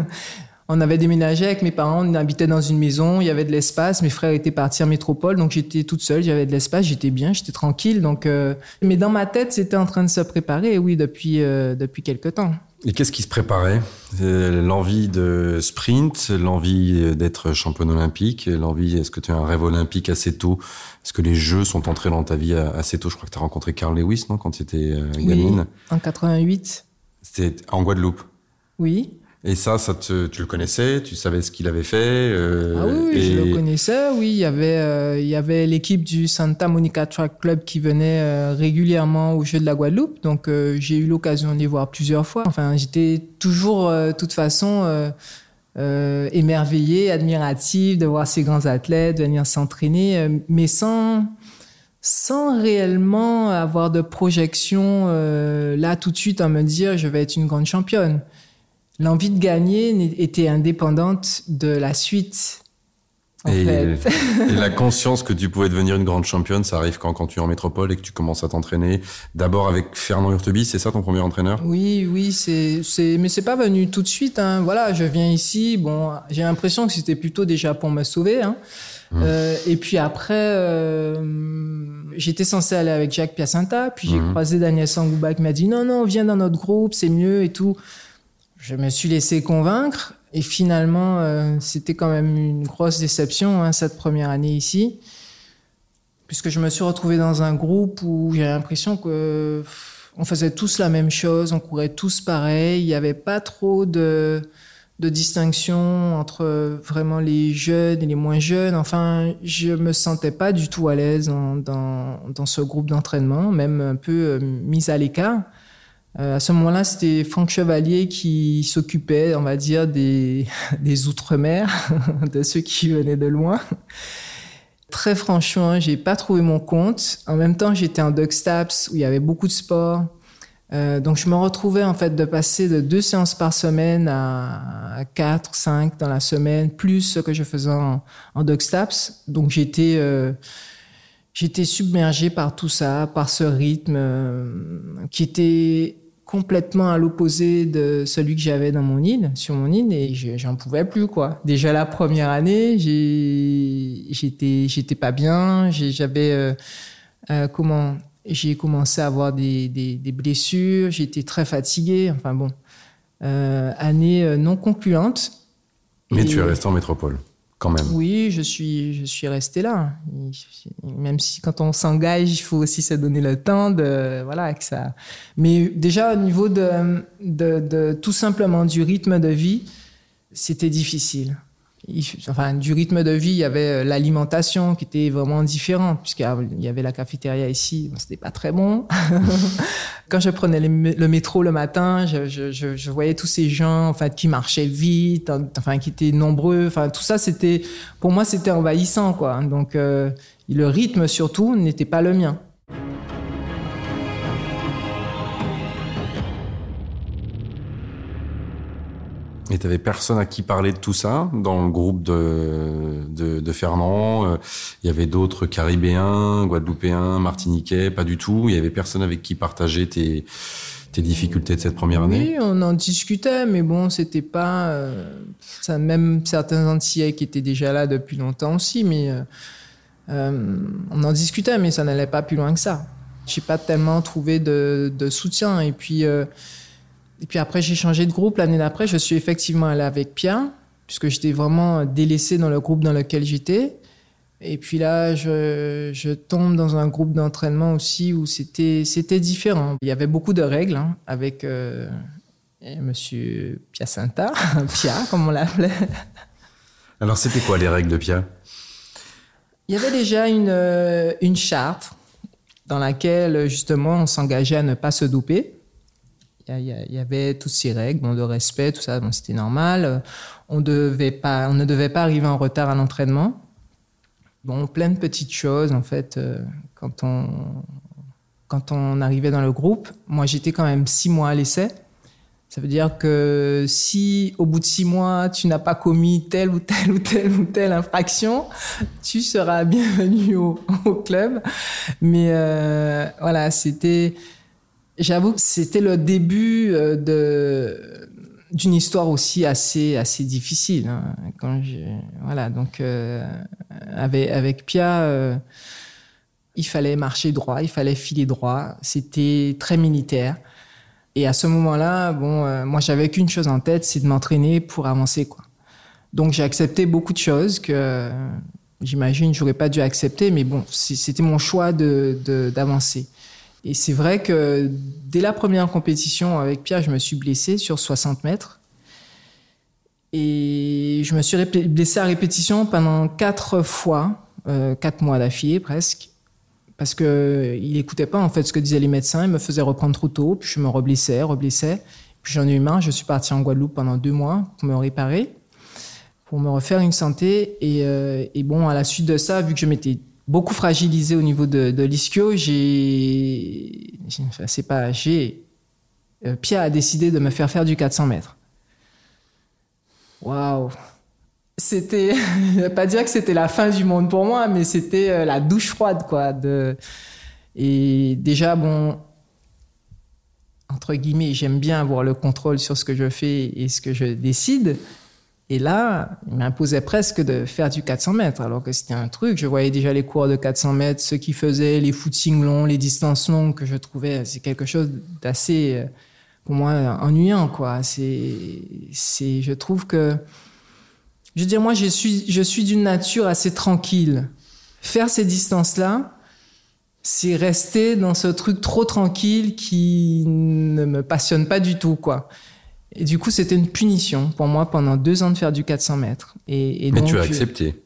S2: on avait déménagé avec mes parents, on habitait dans une maison, il y avait de l'espace, mes frères étaient partis en métropole, donc j'étais toute seule, j'avais de l'espace, j'étais bien, j'étais tranquille. Donc, euh, mais dans ma tête, c'était en train de se préparer, oui, depuis depuis quelque temps.
S1: Et qu'est-ce qui se préparait? Euh, L'envie de sprint, l'envie d'être championne olympique, l'envie. Est-ce que tu as un rêve olympique assez tôt? Est-ce que les Jeux sont entrés dans ta vie assez tôt? Je crois que tu as rencontré Carl Lewis, non, quand tu étais gamine.
S2: Oui, en 88.
S1: C'était en Guadeloupe.
S2: Oui.
S1: Et ça, ça tu le connaissais Tu savais ce qu'il avait fait euh,
S2: Ah oui, je le connaissais. Oui, il y avait, euh, il y avait l'équipe du Santa Monica Track Club qui venait euh, régulièrement aux Jeux de la Guadeloupe. Donc, j'ai eu l'occasion de les voir plusieurs fois. Enfin, j'étais toujours, de toute façon, émerveillée, admirative de voir ces grands athlètes venir s'entraîner, mais sans sans réellement avoir de projection là tout de suite à me dire je vais être une grande championne. L'envie de gagner était indépendante de la suite.
S1: et, la conscience que tu pouvais devenir une grande championne, ça arrive quand, quand tu es en métropole et que tu commences à t'entraîner. D'abord avec Fernand Hurtebis, c'est ça ton premier entraîneur?
S2: Oui, oui, c'est, c'est, mais c'est pas venu tout de suite. Hein. Voilà, je viens ici. Bon, j'ai l'impression que c'était plutôt déjà pour me sauver. Hein. Hum. Euh, et puis après, euh, j'étais censé aller avec Jacques Piacenta. Puis j'ai hum. croisé Daniel Sangouba qui m'a dit non, non, viens dans notre groupe, c'est mieux et tout je me suis laissé convaincre et finalement, euh, c'était quand même une grosse déception hein, cette première année ici, puisque je me suis retrouvé dans un groupe où j'ai l'impression que on faisait tous la même chose, on courait tous pareil, il n'y avait pas trop de, distinction entre vraiment les jeunes et les moins jeunes. Enfin, je me sentais pas du tout à l'aise dans ce groupe d'entraînement, même un peu euh, mise à l'écart. Euh, à ce moment-là, c'était Franck Chevalier qui s'occupait, on va dire, des, outre-mer, de ceux qui venaient de loin. Très franchement, j'ai pas trouvé mon compte. En même temps, j'étais en Duckstaps où il y avait beaucoup de sport. Euh, donc, je me retrouvais en fait de passer de deux séances par semaine à, quatre, cinq dans la semaine, plus ce que je faisais en, en Duckstaps. Donc, j'étais euh, j'étais submergé par tout ça, par ce rythme euh, qui était complètement à l'opposé de celui que j'avais dans mon île, sur mon île, et j'en pouvais plus, quoi. Déjà la première année, j'étais, j'étais pas bien, j'avais, euh, euh, comment, j'ai commencé à avoir des, des, des blessures, j'étais très fatigué, enfin bon, euh, année non concluante.
S1: Mais tu es resté en métropole
S2: Oui, je suis, je suis resté là. Même si quand on s'engage, il faut aussi se donner le temps de, voilà, que ça. Mais déjà au niveau de, de, de tout simplement du rythme de vie, c'était difficile enfin, du rythme de vie, il y avait euh, l'alimentation qui était vraiment différente, puisqu'il y avait la cafétéria ici, c'était pas très bon. Quand je prenais le métro le matin, je, voyais tous ces gens, en fait, qui marchaient vite, enfin, qui étaient nombreux, enfin, tout ça, c'était, pour moi, c'était envahissant, quoi. Donc, euh, le rythme, surtout, n'était pas le mien.
S1: Et tu personne à qui parler de tout ça dans le groupe de, de, Fernand. Euh, il y avait d'autres Caribéens, Guadeloupéens, Martiniquais, pas du tout. Il y avait personne avec qui partager tes, tes difficultés de cette première année.
S2: Oui, on en discutait, mais bon, c'était pas euh. Même certains Antillais qui étaient déjà là depuis longtemps aussi, mais euh, euh on en discutait, mais ça n'allait pas plus loin que ça. J'ai pas tellement trouvé de, de soutien et puis. Et puis après, j'ai changé de groupe. L'année d'après, je suis effectivement allé avec Pierre, puisque j'étais vraiment délaissé dans le groupe dans lequel j'étais. Et puis là, je, je tombe dans un groupe d'entraînement aussi où c'était différent. Il y avait beaucoup de règles hein, avec euh, Monsieur Piacenta, Pia comme on l'appelait.
S1: Alors c'était quoi les règles de Pia?
S2: Il y avait déjà une euh, une charte dans laquelle justement on s'engageait à ne pas se doper. Il y, avait toutes ces règles, bon, de respect, tout ça, c'était normal. On, ne devait pas arriver en retard à l'entraînement. Bon, plein de petites choses, en fait, euh, quand, on, quand on arrivait dans le groupe. Moi, j'étais quand même six mois à l'essai. Ça veut dire que si au bout de six mois, tu n'as pas commis telle ou telle ou telle ou telle infraction, tu seras bienvenu au, au club. Mais euh, voilà, c'était J'avoue que c'était le début euh, d'une histoire aussi assez assez difficile. Hein. Voilà, donc euh, avec avec Pia, euh, il fallait marcher droit, il fallait filer droit. C'était très militaire. Et à ce moment-là, bon, euh, moi j'avais qu'une chose en tête, c'est de m'entraîner pour avancer. Donc j'ai accepté beaucoup de choses que j'imagine j'aurais pas dû accepter, mais bon, c'était mon choix de d'avancer. Et c'est vrai que dès la première compétition avec Pierre, je me suis blessé sur 60 mètres. Et je me suis blessé à répétition pendant quatre fois, euh, quatre mois d'affilée presque, parce que il écoutait pas en fait ce que disaient les médecins. Il me faisait reprendre trop tôt, puis je me reblessais, reblessais. Puis j'en ai eu marre. Je suis parti en Guadeloupe pendant deux mois pour me réparer, pour me refaire une santé. Et, euh, et bon, à la suite de ça, vu que je m'étais beaucoup fragilisé au niveau de, de l'ischio. J'ai, enfin, c'est pas, j'ai, euh, Pierre a décidé de me faire faire du 400 mètres. Waouh! C'était, je vais pas dire que c'était la fin du monde pour moi, mais c'était euh, la douche froide, quoi. Et déjà, bon, entre guillemets, j'aime bien avoir le contrôle sur ce que je fais et ce que je décide. Et là, il m'imposait presque de faire du 400 mètres, alors que c'était un truc. Je voyais déjà les cours de 400 mètres, ceux qui faisaient les footings longs, les distances longues, que je trouvais c'est quelque chose d'assez, euh, pour moi, ennuyant, quoi. C'est, c'est, je trouve que, je veux dire, moi, je suis, je suis d'une nature assez tranquille. Faire ces distances-là, c'est rester dans ce truc trop tranquille qui ne me passionne pas du tout, quoi. Et du coup, c'était une punition pour moi pendant deux ans de faire du 400 mètres. Et,
S1: Mais tu as accepté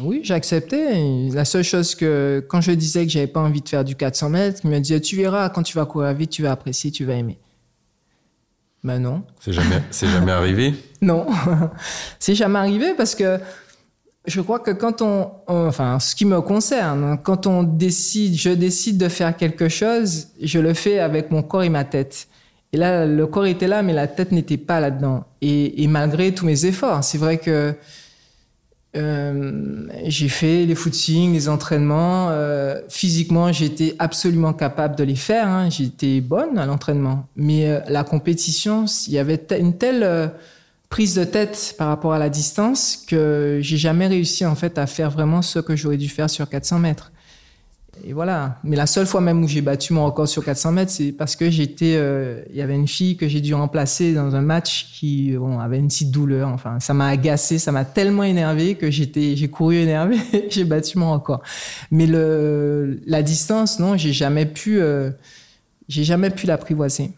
S2: Oui, j'ai accepté. La seule chose que, quand je disais que j'avais pas envie de faire du 400 mètres, il me disait, tu verras, quand tu vas courir vite, tu vas apprécier, tu vas aimer. Ben non.
S1: C'est jamais, c'est jamais arrivé?
S2: Non. c'est jamais arrivé parce que je crois que quand on, enfin, ce qui me concerne, quand on décide, je décide de faire quelque chose, je le fais avec mon corps et ma tête. Et là, le corps était là, mais la tête n'était pas là-dedans. Et, malgré tous mes efforts, c'est vrai que euh, j'ai fait les footings, les entraînements. Euh, physiquement, j'étais absolument capable de les faire. Hein. J'étais bonne à l'entraînement. Mais euh, la compétition, il y avait une telle prise de tête par rapport à la distance que j'ai jamais réussi en fait à faire vraiment ce que j'aurais dû faire sur 400 mètres et voilà. Mais la seule fois même où j'ai battu mon record sur 400 mètres, c'est parce que j'étais, euh, il y avait une fille que j'ai dû remplacer dans un match qui avait une petite douleur. Enfin, ça m'a agacé, ça m'a tellement énervé que j'étais, j'ai couru énervé, j'ai battu mon record. Mais la distance, non, j'ai jamais pu, euh, j'ai jamais pu l'apprivoiser.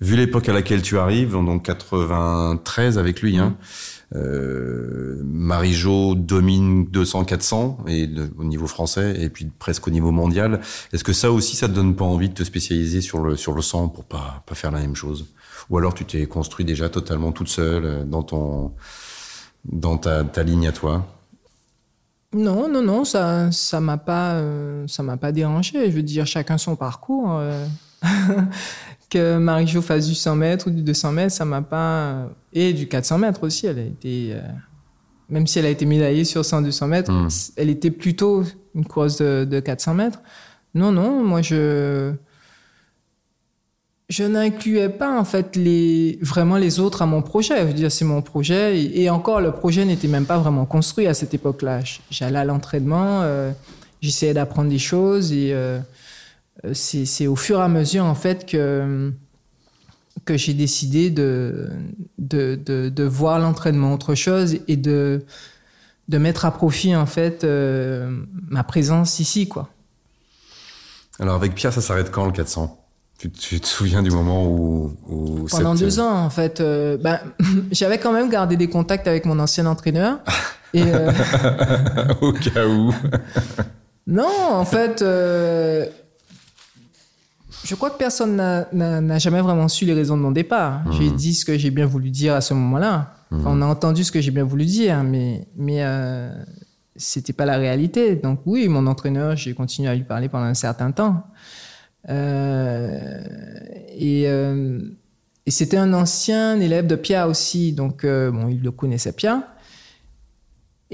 S1: Vu l'époque à laquelle tu arrives, donc 93 avec lui, hein. Euh, Marie-Jo domine 200-400 et au niveau français et puis presque au niveau mondial. Est-ce que ça aussi, ça te donne pas envie de te spécialiser sur le sur le 100 pour pas pas faire la même chose? Ou alors tu t'es construit déjà totalement toute seule euh, dans ton dans ta, ta ligne à toi?
S2: Non, non, non, ça, ça m'a pas, euh, ça m'a pas dérangé. Je veux dire, chacun son parcours. que Marie-Jo fasse du 100 mètres ou du 200 mètres, ça m'a pas. Et du 400 mètres aussi, elle a été. Euh, même si elle a été médaillée sur 100, 200 mètres, hmm. elle était plutôt une course de, 400 mètres. Non, non, moi je. Je n'incluais pas en fait les vraiment les autres à mon projet. Je veux dire, c'est mon projet et, encore le projet n'était même pas vraiment construit à cette époque-là. J'allais à l'entraînement, euh, j'essayais d'apprendre des choses et euh, euh, c'est au fur et à mesure en fait que que j'ai décidé de, de, de, voir l'entraînement autre chose et de, de mettre à profit en fait euh, ma présence ici quoi.
S1: Alors avec Pierre, ça s'arrête quand le 400 tu, te souviens du moment où, où
S2: pendant deux ans en fait, euh, ben, j'avais quand même gardé des contacts avec mon ancien entraîneur et
S1: au cas où.
S2: non, en fait je crois que personne n'a jamais vraiment su les raisons de mon départ. J'ai mmh. dit ce que j'ai bien voulu dire à ce moment-là. Mmh. on a entendu ce que j'ai bien voulu dire, mais, mais euh, c'était pas la réalité. Donc oui, mon entraîneur, j'ai continué à lui parler pendant un certain temps. Euh, et, euh, et c'était un ancien élève de Pia aussi, donc euh, bon, il le connaissait Pia.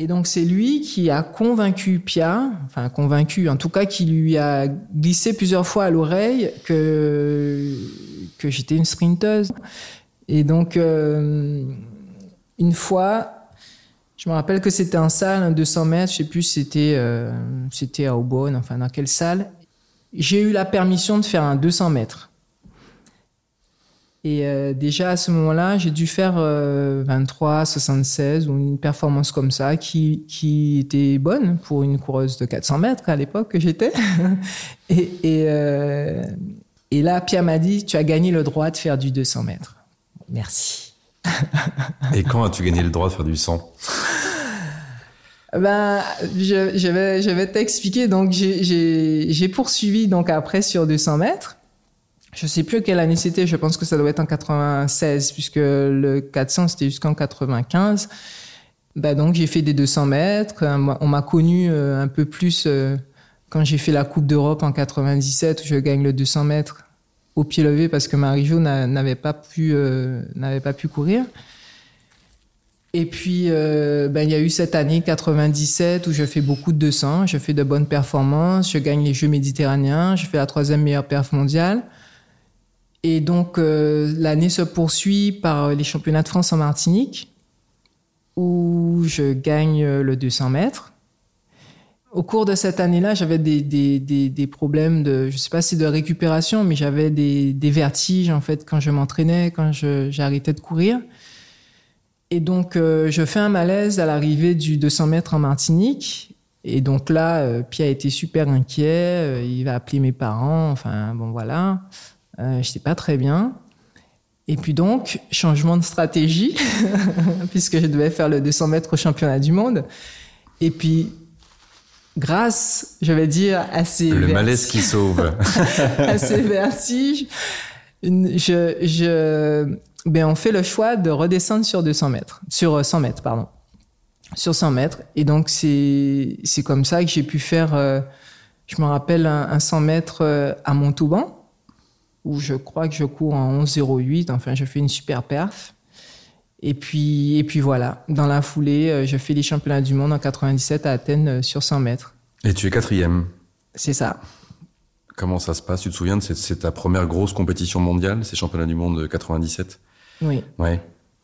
S2: Et donc c'est lui qui a convaincu Pia, enfin convaincu, en tout cas qui lui a glissé plusieurs fois à l'oreille que que j'étais une sprinteuse. Et donc, une fois, je me rappelle que c'était en salle, un 200 mètres, je sais plus c'était c'était à Aubonne, enfin dans quelle salle. J'ai eu la permission de faire un 200 mètres. Et euh, déjà à ce moment-là, j'ai dû faire 23, euh, 76 ou une performance comme ça qui, qui était bonne pour une coureuse de 400 mètres à l'époque que j'étais. et, et, euh, et, là, Pierre m'a dit, tu as gagné le droit de faire du 200 mètres. Merci.
S1: et quand as-tu gagné le droit de faire du 100
S2: ben, je, je vais, je vais t'expliquer. Donc, j'ai poursuivi donc après sur 200 mètres. Je sais plus quelle année c'était, je pense que ça doit être en 96, puisque le 400 c'était jusqu'en 95. Bah donc j'ai fait des 200 mètres. On m'a connu euh, un peu plus euh, quand j'ai fait la Coupe d'Europe en 97, où je gagne le 200 mètres au pied levé parce que Marie-Jo n'avait pas pu euh, pas pu courir. Et puis, ben, il y a eu cette année 97 où je fais beaucoup de 200, je fais de bonnes performances, je gagne les Jeux méditerranéens, je fais la troisième meilleure perf mondiale. Et donc, euh, l'année se poursuit par les championnats de France en Martinique, où je gagne le 200 mètres. Au cours de cette année-là, j'avais des, des, des, problèmes de, je sais pas si de récupération, mais j'avais des, vertiges, en fait, quand je m'entraînais, quand j'arrêtais de courir. Et donc, euh, je fais un malaise à l'arrivée du 200 mètres en Martinique. Et donc là, euh, Pierre était super inquiet. il va appeler mes parents. Enfin, bon, voilà. Euh, je sais pas très bien. Et puis donc, changement de stratégie, puisque je devais faire le 200 mètres au championnat du monde. Et puis, grâce, je vais dire, à ces...
S1: Le malaise qui sauve.
S2: à ces vertiges, je, je, ben, on fait le choix de redescendre sur 200 mètres, sur 100 mètres, pardon. Sur 100 mètres. Et donc, c'est, c'est comme ça que j'ai pu faire, euh, je me rappelle, un, un 100 mètres euh, à Montauban où je crois que je cours en 11,08. Enfin, je fais une super perf. Et puis, et puis voilà, dans la foulée, euh, je fais les championnats du monde en 97 à Athènes euh, sur 100 mètres.
S1: Et tu es quatrième
S2: C'est ça.
S1: Comment ça se passe? Tu te souviens de c'est ta première grosse compétition mondiale, ces championnats du monde de 97
S2: Oui.
S1: Ouais.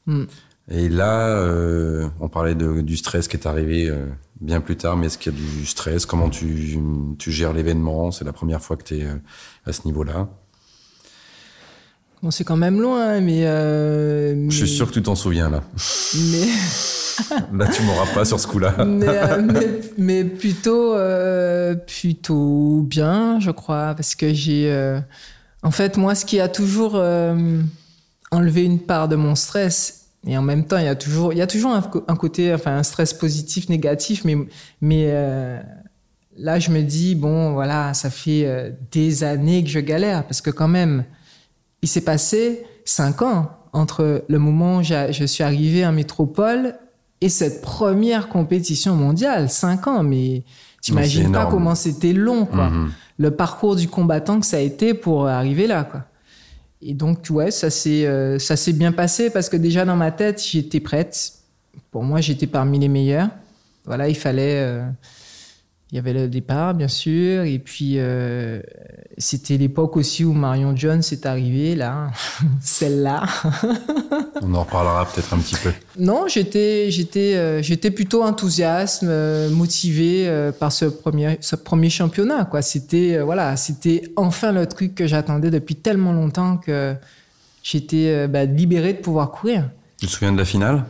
S1: Hmm. Et là, euh, on parlait de, du stress qui est arrivé bien plus tard, mais est-ce qu'il y a du stress? Comment tu, tu gères l'événement? C'est la première fois que tu es à ce niveau-là
S2: Bon, c'est quand même loin, mais, euh,
S1: Je suis sûr que tu t'en souviens là. Mais. là, tu m'auras pas sur ce coup-là.
S2: Euh, mais, plutôt, euh, plutôt bien, je crois, parce que j'ai. En fait, moi, ce qui a toujours enlevé une part de mon stress, et en même temps, il y a toujours, il y a toujours un, côté, enfin, un stress positif, négatif, mais, mais là, je me dis, bon, voilà, ça fait des années que je galère, parce que quand même il s'est passé cinq ans entre le moment où je suis arrivé en métropole et cette première compétition mondiale. Cinq ans, mais t'imagines pas comment c'était long, quoi. Mhm. Le parcours du combattant que ça a été pour arriver là, quoi. Et donc, ouais, ça s'est, euh, ça s'est bien passé parce que déjà dans ma tête, j'étais prête. Pour moi, j'étais parmi les meilleurs. Voilà, il fallait, euh, il y avait le départ, bien sûr, et puis euh, c'était l'époque aussi où Marion Jones est arrivée, là, celle-là.
S1: On en reparlera peut-être un petit peu.
S2: Non, j'étais, j'étais, euh, j'étais plutôt enthousiaste, euh, motivé par ce premier, ce premier championnat, quoi. C'était, voilà, c'était enfin le truc que j'attendais depuis tellement longtemps que j'étais bah, libéré de pouvoir courir.
S1: Tu te souviens de la finale?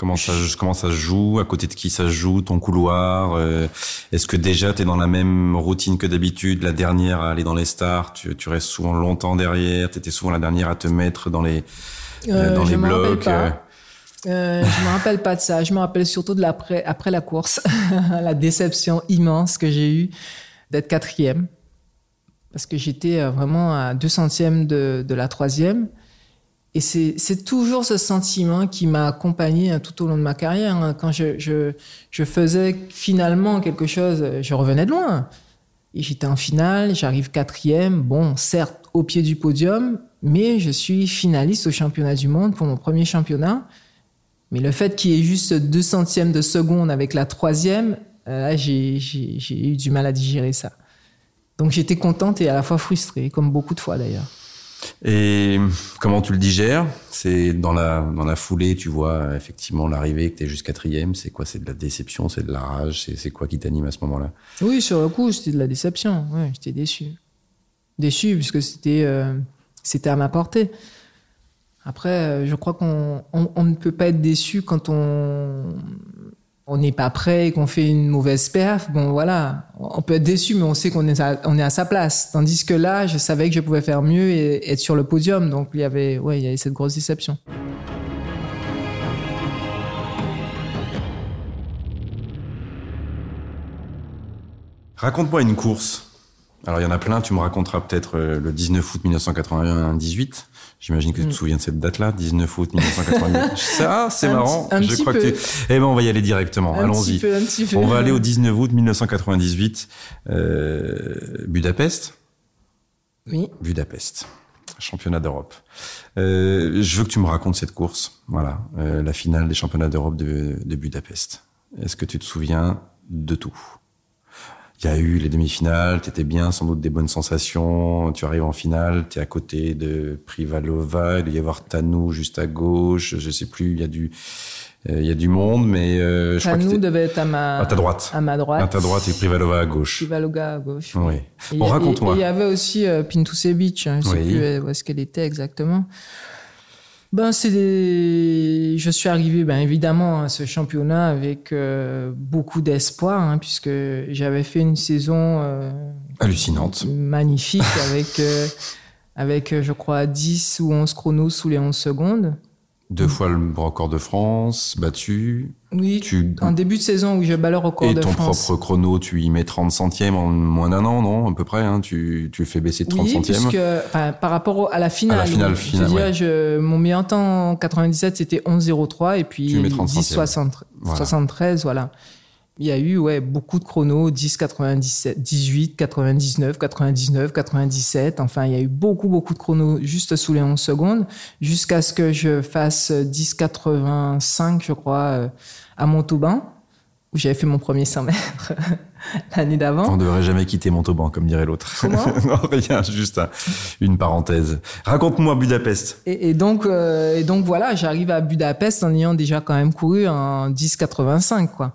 S1: Comment ça, comment ça se joue? À côté de qui ça se joue? Ton couloir euh, Est-ce que déjà tu es dans la même routine que d'habitude? La dernière à aller dans les stars, tu, tu restes souvent longtemps derrière. Tu étais souvent la dernière à te mettre dans les euh, euh dans les blocs.
S2: Euh, euh, je me rappelle pas de ça. Je me rappelle surtout de l'après après la course, la déception immense que j'ai eue d'être quatrième parce que j'étais vraiment à deux centièmes de, de la troisième. Et c'est toujours ce sentiment qui m'a accompagné hein, tout au long de ma carrière. Hein. Quand je, faisais finalement quelque chose, je revenais de loin. Et j'étais en finale, j'arrive quatrième. Bon, certes, au pied du podium, mais je suis finaliste au championnat du monde pour mon premier championnat. Mais le fait qu'il y ait juste deux centièmes de seconde avec la troisième, euh, là, j'ai eu du mal à digérer ça. Donc j'étais contente et à la fois frustrée, comme beaucoup de fois d'ailleurs.
S1: Et comment tu le digères? C'est dans la dans la foulée, tu vois effectivement l'arrivée que tu es juste quatrième. C'est quoi? C'est de la déception, c'est de la rage. C'est quoi qui t'anime à ce moment-là?
S2: Oui, sur le coup, c'était de la déception. J'étais déçu, déçu puisque c'était euh, à ma portée. Après, euh, je crois qu'on on, ne peut pas être déçu quand on on n'est pas prêt et qu'on fait une mauvaise perf. Bon, voilà, on peut être déçu, mais on sait qu'on est à, sa place. Tandis que là, je savais que je pouvais faire mieux et être sur le podium. Donc il y avait, ouais, il y avait cette grosse déception.
S1: Raconte-moi une course. Alors il y en a plein, tu me raconteras peut-être euh, le 19 août 1981-18. J'imagine que tu te mm. souviens de cette date-là, 19 août 1998. Ça, c'est marrant. je crois que tu... Eh ben, on va y aller directement. Allons-y. On va aller au 19 août 1998, euh, Budapest.
S2: Oui.
S1: Budapest, championnat d'Europe. Euh, je veux que tu me racontes cette course. Voilà, euh, la finale des championnats d'Europe de, de Budapest. Est-ce que tu te souviens de tout? Il y a eu les demi-finales, t'étais bien, sans doute des bonnes sensations. Tu arrives en finale, t'es à côté de Privalova, il doit y avoir Tanou juste à gauche, je sais plus, il y a du, euh, il y a du monde, mais euh,
S2: je Tanou devait être à ma
S1: à ta droite,
S2: à ma droite,
S1: à ta droite et Privalova à gauche.
S2: Privalova à gauche.
S1: Oui. Bon, raconte-moi.
S2: Il y avait aussi euh, Pintusevic, hein, je sais plus où est-ce qu'elle était exactement. Ben, c'est je suis arrivé, ben, évidemment, à ce championnat avec euh, beaucoup d'espoir, hein, puisque j'avais fait une saison euh,
S1: hallucinante,
S2: magnifique, avec, euh, avec, je crois, 10 ou 11 chronos sous les 11 secondes.
S1: Deux fois le record de France, battu.
S2: Oui, tu... en début de saison où je bats le record de
S1: France.
S2: Et
S1: ton propre chrono, tu y mets 30 centièmes en moins d'un an, non À peu près, hein, tu, tu fais baisser de 30
S2: oui,
S1: centièmes.
S2: Puisque, par rapport à la finale.
S1: À la finale, finale
S2: je
S1: ouais.
S2: je, mon meilleur temps en 97, c'était 11,03 et puis 10,73, voilà il y a eu ouais, beaucoup de chronos, 10, 97, 18, 99, 99, 97. Enfin, il y a eu beaucoup, beaucoup de chronos juste sous les 11 secondes, jusqu'à ce que je fasse 10, 85, je crois, euh, à Montauban, où j'avais fait mon premier 100 mètres l'année d'avant.
S1: On ne devrait jamais quitter Montauban, comme dirait l'autre. Non, rien, juste une parenthèse. Raconte-moi Budapest.
S2: Et, et donc, euh, et donc voilà, j'arrive à Budapest en ayant déjà quand même couru en 10,85, quoi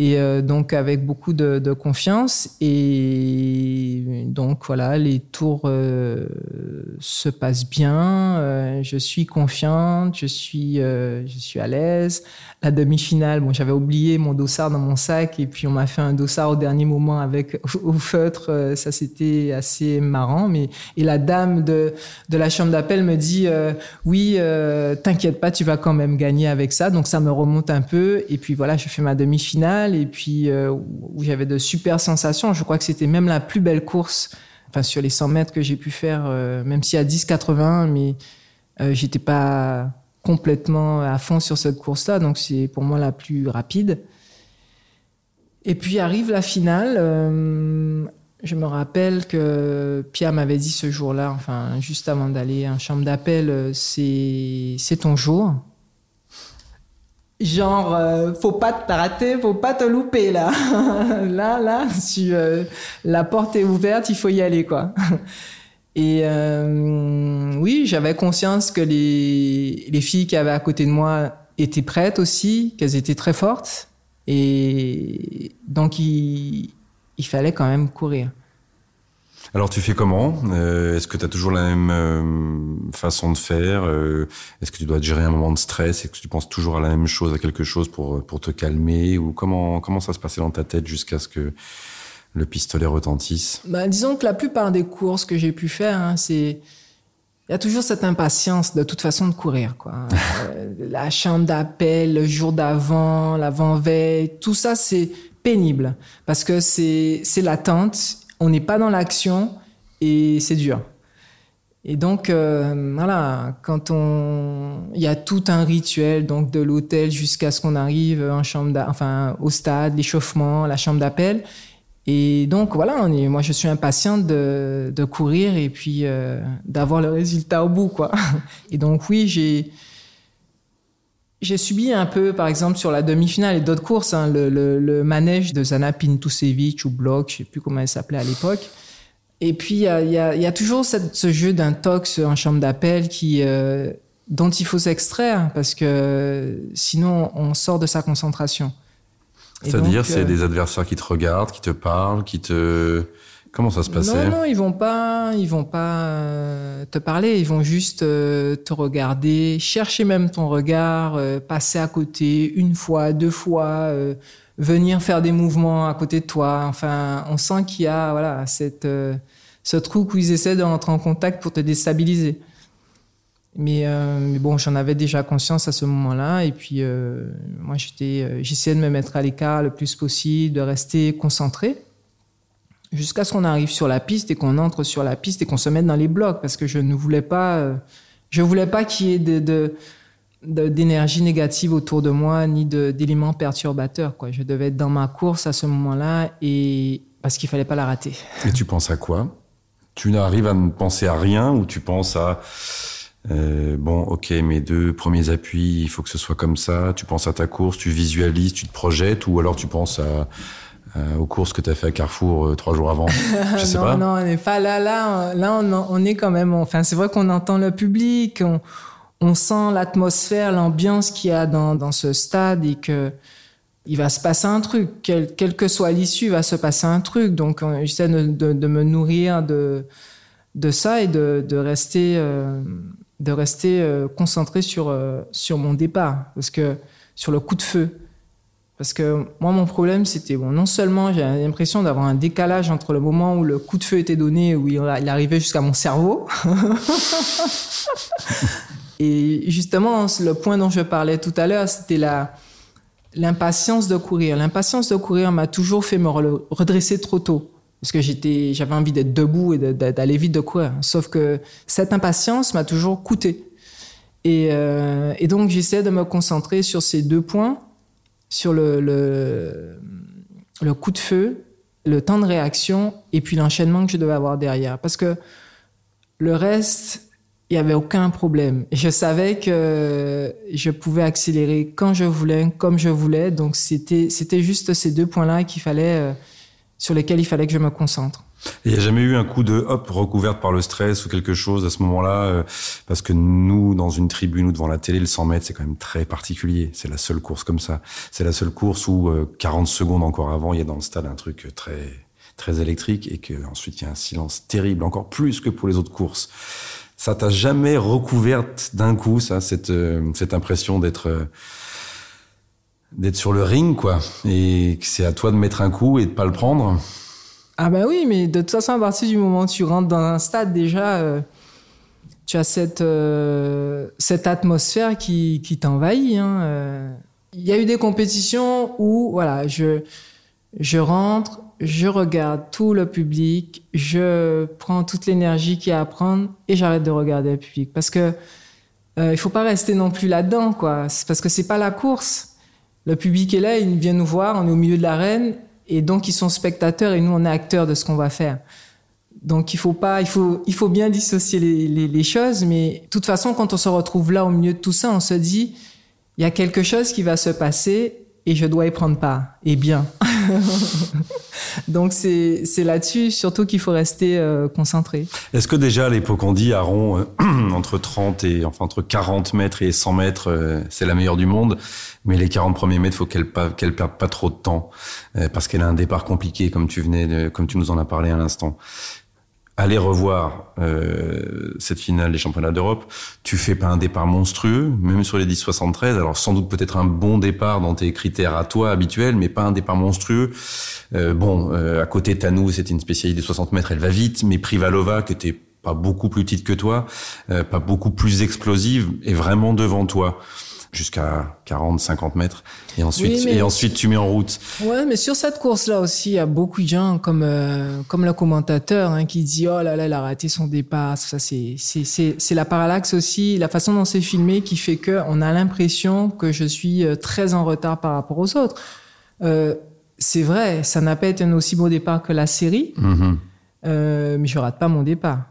S2: et euh, donc avec beaucoup de, confiance. Et donc voilà les tours euh, se passent bien. Euh, je suis confiante je suis je suis à l'aise. La demi-finale bon j'avais oublié mon dossard dans mon sac. Et puis on m'a fait un dossard au dernier moment avec au feutre. Ça c'était assez marrant. Mais et la dame de de la chambre d'appel me dit oui t'inquiète pas tu vas quand même gagner avec ça. Donc ça me remonte un peu. Et puis voilà je fais ma demi-finale et puis euh, où j'avais de super sensations. Je crois que c'était même la plus belle course, enfin sur les 100 mètres que j'ai pu faire, euh, même si à 10,80, mais euh, j'étais pas complètement à fond sur cette course-là, donc c'est pour moi la plus rapide. Et puis arrive la finale. je me rappelle que Pierre m'avait dit ce jour-là, enfin juste avant d'aller en chambre d'appel, c'est c'est ton jour. Genre, euh, faut pas te rater, faut pas te louper là. là, là, si euh, la porte est ouverte, il faut y aller quoi. Et euh, oui, j'avais conscience que les, les filles qui avaient à côté de moi étaient prêtes aussi, qu'elles étaient très fortes. Et donc, il, il fallait quand même courir.
S1: Alors tu fais comment? Euh, Est-ce que tu as toujours la même euh, façon de faire? Euh, Est-ce que tu dois gérer un moment de stress? Est-ce que tu penses toujours à la même chose, à quelque chose pour pour te calmer? Ou comment comment ça se passait dans ta tête jusqu'à ce que le pistolet retentisse?
S2: Bah, Disons que la plupart des courses que j'ai pu faire, hein, c'est il y a toujours cette impatience de toute façon de courir. Quoi. la chambre d'appel, le jour d'avant, l'avant-veille, tout ça c'est pénible. Parce que c'est l'attente on n'est pas dans l'action et c'est dur. Et donc, euh, voilà, quand on, il y a tout un rituel, donc de l'hôtel jusqu'à ce qu'on arrive en chambre, enfin, au stade, l'échauffement, la chambre d'appel. Et donc, voilà, moi, je suis impatiente de, de courir et puis euh, d'avoir le résultat au bout, quoi. Et donc, oui, j'ai, j'ai subi un peu, par exemple, sur la demi-finale et d'autres courses, hein, le, le, le, manège de Zana Pintusevic ou Block, je sais plus comment elle s'appelait à l'époque. Et puis, il y a, y, a, y a, toujours cette, ce jeu d'intox en chambre d'appel qui, euh, dont il faut s'extraire parce que sinon, on sort de sa concentration.
S1: C'est-à-dire, c'est euh, des adversaires qui te regardent, qui te parlent, qui te... Comment ça se passait?
S2: Non, non, ils vont pas, ils vont pas euh, te parler, ils vont juste euh, te regarder, chercher même ton regard, euh, passer à côté une fois, deux fois, venir faire des mouvements à côté de toi. Enfin, on sent qu'il y a voilà cette ce trou où ils essaient d'entrer en contact pour te déstabiliser. Mais, mais bon, j'en avais déjà conscience à ce moment-là, et puis moi j'étais, j'essayais de me mettre à l'écart le plus possible, de rester concentré jusqu'à ce qu'on arrive sur la piste et qu'on entre sur la piste et qu'on se mette dans les blocs parce que je ne voulais pas, euh, je voulais pas qu'il y ait de, d'énergie négative autour de moi ni d'éléments perturbateurs. Quoi. Je devais être dans ma course à ce moment-là et parce qu'il fallait pas la rater.
S1: Et tu penses à quoi? Tu n'arrives à ne penser à rien ou tu penses à euh, bon, ok, mes deux premiers appuis, il faut que ce soit comme ça. Tu penses à ta course, tu visualises, tu te projettes, ou alors tu penses à euh, aux courses que tu as fait à Carrefour euh, trois jours avant Je sais
S2: non,
S1: pas.
S2: Non, on n'est pas là. Là, là on, on, est quand même. Enfin, c'est vrai qu'on entend le public, on, on sent l'atmosphère, l'ambiance qu'il y a dans, dans ce stade et que il va se passer un truc. Quelle, quelle que soit l'issue, il va se passer un truc. Donc, j'essaie de, de, de, me nourrir de, de ça et de, de rester, euh, de rester concentré sur, sur mon départ. Parce que sur le coup de feu, parce que moi, mon problème, c'était, bon, non seulement j'ai l'impression d'avoir un décalage entre le moment où le coup de feu était donné, où il arrivait jusqu'à mon cerveau. Et justement, le point dont je parlais tout à l'heure, c'était l'impatience de courir. L'impatience de courir m'a toujours fait me redresser trop tôt. Parce que j'avais envie d'être debout et d'aller vite de courir. Sauf que cette impatience m'a toujours coûté. Et, euh, et donc, j'essaie de me concentrer sur ces deux points sur le, le, coup de feu, le temps de réaction et puis l'enchaînement que je devais avoir derrière. Parce que le reste, il n'y avait aucun problème. Je savais que je pouvais accélérer quand je voulais, comme je voulais. Donc c'était, juste ces deux points-là qu'il fallait, euh, sur lesquels il fallait que je me concentre.
S1: Il n'y a jamais eu un coup de hop recouverte par le stress ou quelque chose à ce moment-là euh, parce que nous dans une tribune ou devant la télé le 100 mètres c'est quand même très particulier. C'est la seule course comme ça. C'est la seule course où 40 euh, secondes encore avant il y a dans le stade un truc très très électrique et que ensuite il y a un silence terrible encore plus que pour les autres courses. Ça t'a jamais recouverte d'un coup ça cette euh, cette impression d'être d'être sur le ring quoi. Et que c'est à toi de mettre un coup et de pas le prendre
S2: ah ben oui, mais de toute façon, à partir du moment où tu rentres dans un stade, déjà, euh, tu as cette, euh, cette atmosphère qui, qui t'envahit. Hein, euh. Il y a eu des compétitions où, voilà, je, je rentre, je regarde tout le public, je prends toute l'énergie qu'il y a à prendre et j'arrête de regarder le public. Parce que il faut pas rester non plus là-dedans, quoi. Parce que c'est pas la course. Le public est là, il vient nous voir, on est au milieu de l'arène et donc ils sont spectateurs et nous on est acteurs de ce qu'on va faire. Donc il faut pas, il faut, il faut bien dissocier les, les, choses, mais de toute façon quand on se retrouve là au milieu de tout ça, on se dit il y a quelque chose qui va se passer et je dois y prendre part et bien. Donc c'est là-dessus surtout qu'il faut rester euh, concentré.
S1: Est-ce que déjà à on dit Aaron euh, entre 30 et enfin entre 40 mètres et 100 mètres euh, c'est la meilleure du monde mais les 40 premiers mètres faut qu'elle qu'elle perde pas trop de temps parce qu'elle a un départ compliqué comme tu venais de, comme tu nous en as parlé à l'instant aller revoir euh, cette finale des championnats d'Europe, tu fais pas un départ monstrueux, même sur les 10-73. Alors sans doute peut-être un bon départ dans tes critères à toi habituels, mais pas un départ monstrueux. Euh, bon, euh, à côté Tanou, c'était une spécialité des 60 mètres, elle va vite, mais Privalova, qui était pas beaucoup plus petite que toi, pas beaucoup plus explosive, est vraiment devant toi jusqu'à 40, 50 mètres. Et ensuite, et ensuite, tu mets en route.
S2: Ouais, mais sur cette course-là aussi, il y a beaucoup de gens comme euh, comme le commentateur hein, qui dit oh là là, il a raté son départ. Ça, c'est c'est c'est c'est la parallaxe aussi, la façon dont c'est filmé qui fait que on a l'impression que je suis euh, très en retard par rapport aux autres. Euh, c'est vrai, ça n'a pas été un aussi beau départ que la série, mm-hmm. euh, mais je rate pas mon départ.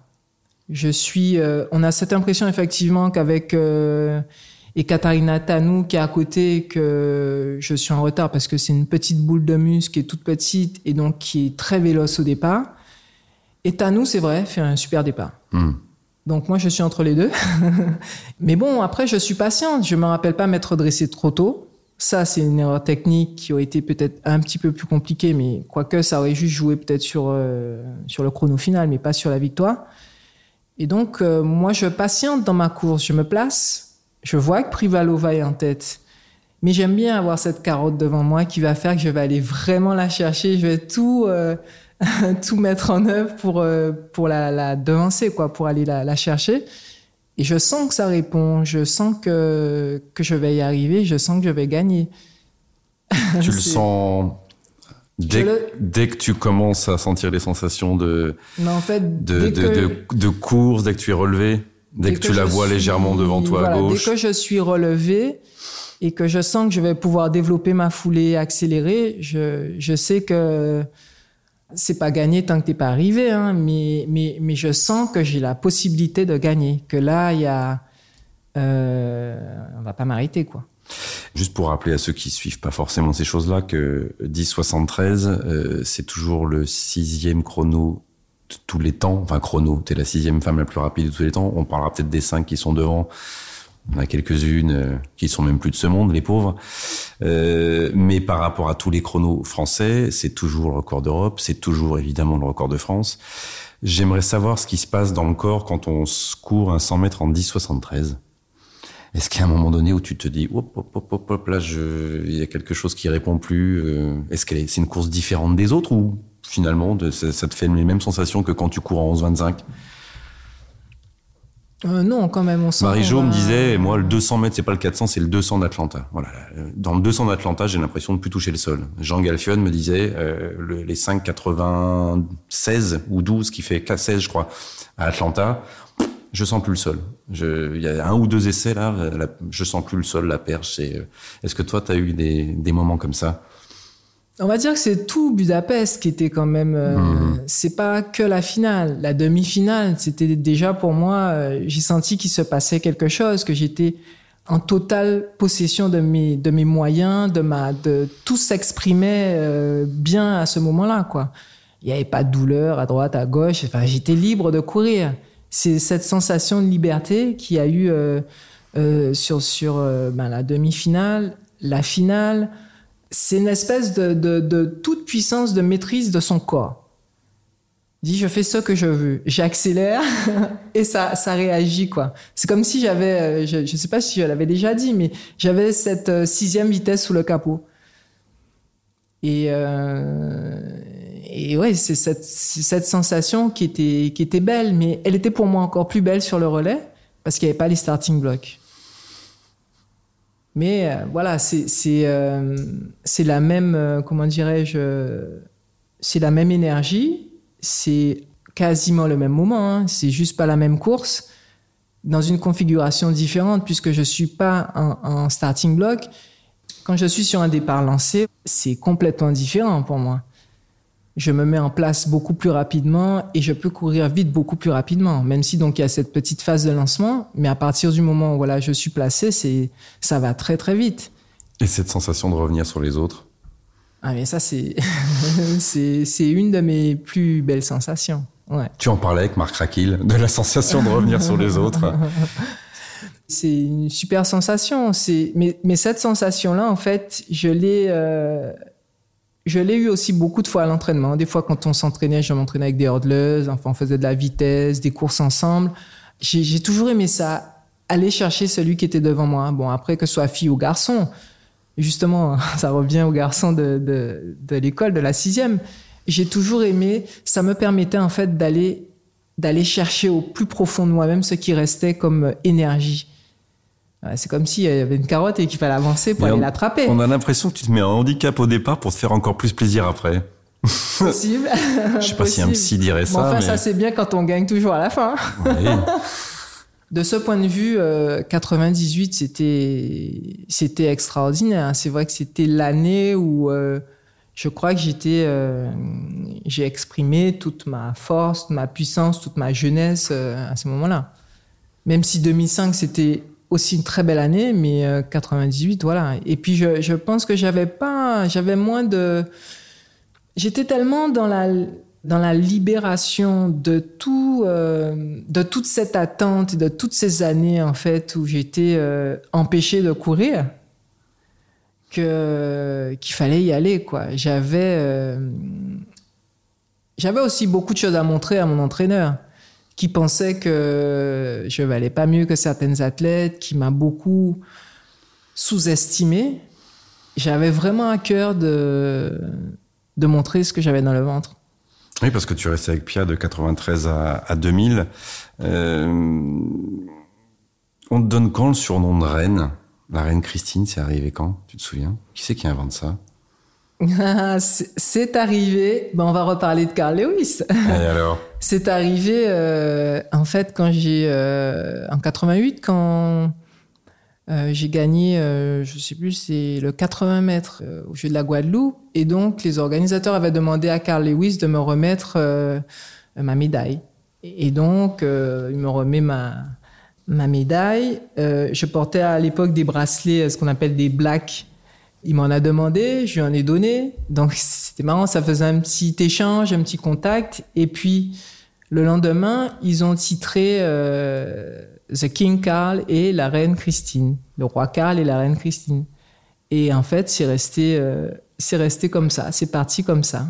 S2: Je suis, euh, on a cette impression effectivement qu'avec euh, et Katharina Tanou qui est à côté que je suis en retard parce que c'est une petite boule de muscle qui est toute petite et donc qui est très véloce au départ. Et Tanou, c'est vrai, fait un super départ. Hmm. Donc moi, je suis entre les deux. mais bon, après, je suis patiente. Je me rappelle pas m'être dressé trop tôt. Ça, c'est une erreur technique qui aurait été peut-être un petit peu plus compliquée, mais quoique ça aurait juste joué peut-être sur, euh, sur le chrono final, mais pas sur la victoire. Et donc, euh, moi, je patiente dans ma course. Je me place. Je vois que Privalova est en tête. Mais j'aime bien avoir cette carotte devant moi qui va faire que je vais aller vraiment la chercher. Je vais tout, euh, tout mettre en œuvre pour, pour la, la, devancer, quoi, pour aller la, la chercher. Et je sens que ça répond, je sens que, que je vais y arriver, je sens que je vais gagner.
S1: Tu le sens dès, dès, que tu commences à sentir les sensations de,
S2: non, en fait,
S1: de, de, de, course, dès que tu es relevé, dès, que, tu la vois légèrement devant toi à gauche.
S2: Dès que je suis relevé et que je sens que je vais pouvoir développer ma foulée, accélérer, je, je sais que c'est pas gagné tant que t'es pas arrivé, hein, mais, mais, mais je sens que j'ai la possibilité de gagner, que là, il y a, euh, on va pas m'arrêter, quoi.
S1: Juste pour rappeler à ceux qui suivent pas forcément ces choses-là que 1073, euh, c'est toujours le sixième chrono tous les temps. Enfin, chrono, t'es la sixième femme la plus rapide de tous les temps. On parlera peut-être des cinq qui sont devant. On a quelques-unes euh, qui sont même plus de ce monde, les pauvres. Euh, mais par rapport à tous les chronos français, c'est toujours le record d'Europe, c'est toujours évidemment le record de France. J'aimerais savoir ce qui se passe dans le corps quand on court un 100 mètres en 10,73. Est-ce qu'il y a un moment donné où tu te dis, hop, hop, hop, hop, hop là, il y a quelque chose qui répond plus. Euh, est-ce que c'est une course différente des autres ou finalement, de, ça, ça, te fait les mêmes sensations que quand tu cours en 11,25
S2: euh, non, quand même, on
S1: Marie-Jo me disait, moi, le 200 mètres, c'est pas le 400, c'est le 200 d'Atlanta. Voilà. Dans le 200 d'Atlanta, j'ai l'impression de plus toucher le sol. Jean Galfion me disait, euh, le, les 5,96 ou 12, qui fait 16, je crois, à Atlanta, je sens plus le sol. Il y a un ou deux essais là, je sens plus le sol, la perche. Euh, est-ce que toi, tu as eu des, des moments comme ça?
S2: On va dire que c'est tout Budapest qui était quand même. Euh, mmh. C'est pas que la finale, la demi-finale. C'était déjà pour moi. Euh, j'ai senti qu'il se passait quelque chose, que j'étais en totale possession de mes de mes moyens, de ma de tout s'exprimait euh, bien à ce moment-là, quoi. Il n'y avait pas de douleur à droite, à gauche. Enfin, j'étais libre de courir. C'est cette sensation de liberté qui a eu sur sur ben, la demi-finale, la finale c'est une espèce de, toute puissance de maîtrise de son corps. Il dit je fais ce que je veux, j'accélère et ça ça réagit quoi. C'est comme si j'avais, euh, je, ne sais pas si je l'avais déjà dit, mais j'avais cette euh, sixième vitesse sous le capot. Et euh, et ouais, c'est cette, cette sensation qui était qui était belle, mais elle était pour moi encore plus belle sur le relais parce qu'il n'y avait pas les starting blocks. Mais euh, voilà, c'est euh, c'est la même, euh, comment dirais-je, c'est la même énergie, c'est quasiment le même moment, hein, c'est juste pas la même course, dans une configuration différente puisque je suis pas en starting block. Quand je suis sur un départ lancé, c'est complètement différent pour moi je me mets en place beaucoup plus rapidement et je peux courir vite beaucoup plus rapidement. Même si donc il y a cette petite phase de lancement, mais à partir du moment où voilà je suis placé, c'est ça va très très vite.
S1: Et cette sensation de revenir sur les autres?
S2: Ah mais ça c'est c'est une de mes plus belles sensations. Ouais.
S1: Tu en parlais avec Marc Raquil de la sensation de revenir sur les autres.
S2: C'est une super sensation. C'est mais mais cette sensation là en fait je l'ai euh, je l'ai eu aussi beaucoup de fois à l'entraînement. Des fois, quand on s'entraînait, je m'entraînais avec des hurdlers, enfin, on faisait de la vitesse, des courses ensemble. J'ai toujours aimé ça, aller chercher celui qui était devant moi. Bon, après, que ce soit fille ou garçon, justement, ça revient aux garçons de, de, de l'école, de la sixième. J'ai toujours aimé, ça me permettait en fait d'aller d'aller chercher au plus profond de moi-même ce qui restait comme énergie. C'est comme s'il y avait une carotte et qu'il fallait avancer pour aller l'attraper.
S1: On a l'impression que tu te mets un handicap au départ pour te faire encore plus plaisir après.
S2: Possible.
S1: Je sais pas si un psy dirait ça.
S2: enfin, ça c'est bien quand on gagne toujours à la fin. de ce point de vue, 98 euh, c'était c'était extraordinaire. C'est vrai que c'était l'année où euh, je crois que j'étais euh, j'ai exprimé toute ma force, ma puissance, toute ma jeunesse à ce moment-là. Même si 2005 c'était aussi une très belle année, mais 98, euh, voilà. Et puis je, pense que j'avais pas, j'avais moins de, j'étais tellement dans la dans la libération de tout, euh, de toute cette attente, de toutes ces années en fait où j'étais euh, empêché de courir, que qu'il fallait y aller quoi. J'avais j'avais aussi beaucoup de choses à montrer à mon entraîneur qui pensait que je valais pas mieux que certaines athlètes, qui m'a beaucoup sous-estimé. J'avais vraiment à cœur de de montrer ce que j'avais dans le ventre.
S1: Oui, parce que tu restais avec Pia de 93 à, à 2000. Euh, on te donne quand le surnom de reine? La reine Christine, c'est arrivé quand? Tu te souviens? Qui c'est qui invente ça?
S2: C'est arrivé. Ben, on va reparler de Carl Lewis.
S1: Et alors
S2: C'est arrivé euh, en fait quand j'ai euh, en 88 quand euh, j'ai gagné, je sais plus, c'est le 80 mètres au jeu de la Guadeloupe. Et donc, les organisateurs avaient demandé à Carl Lewis de me remettre ma médaille. Et, donc, il me remet ma, ma médaille. je portais à l'époque des bracelets, ce qu'on appelle des blacks. Il m'en a demandé, je lui en ai donné. Donc, c'était marrant, ça faisait un petit échange, un petit contact. Et puis, le lendemain, ils ont titré The King Carl et la reine Christine, le roi Carl et la reine Christine. Et en fait, c'est resté, euh, c'est resté comme ça, c'est parti comme ça.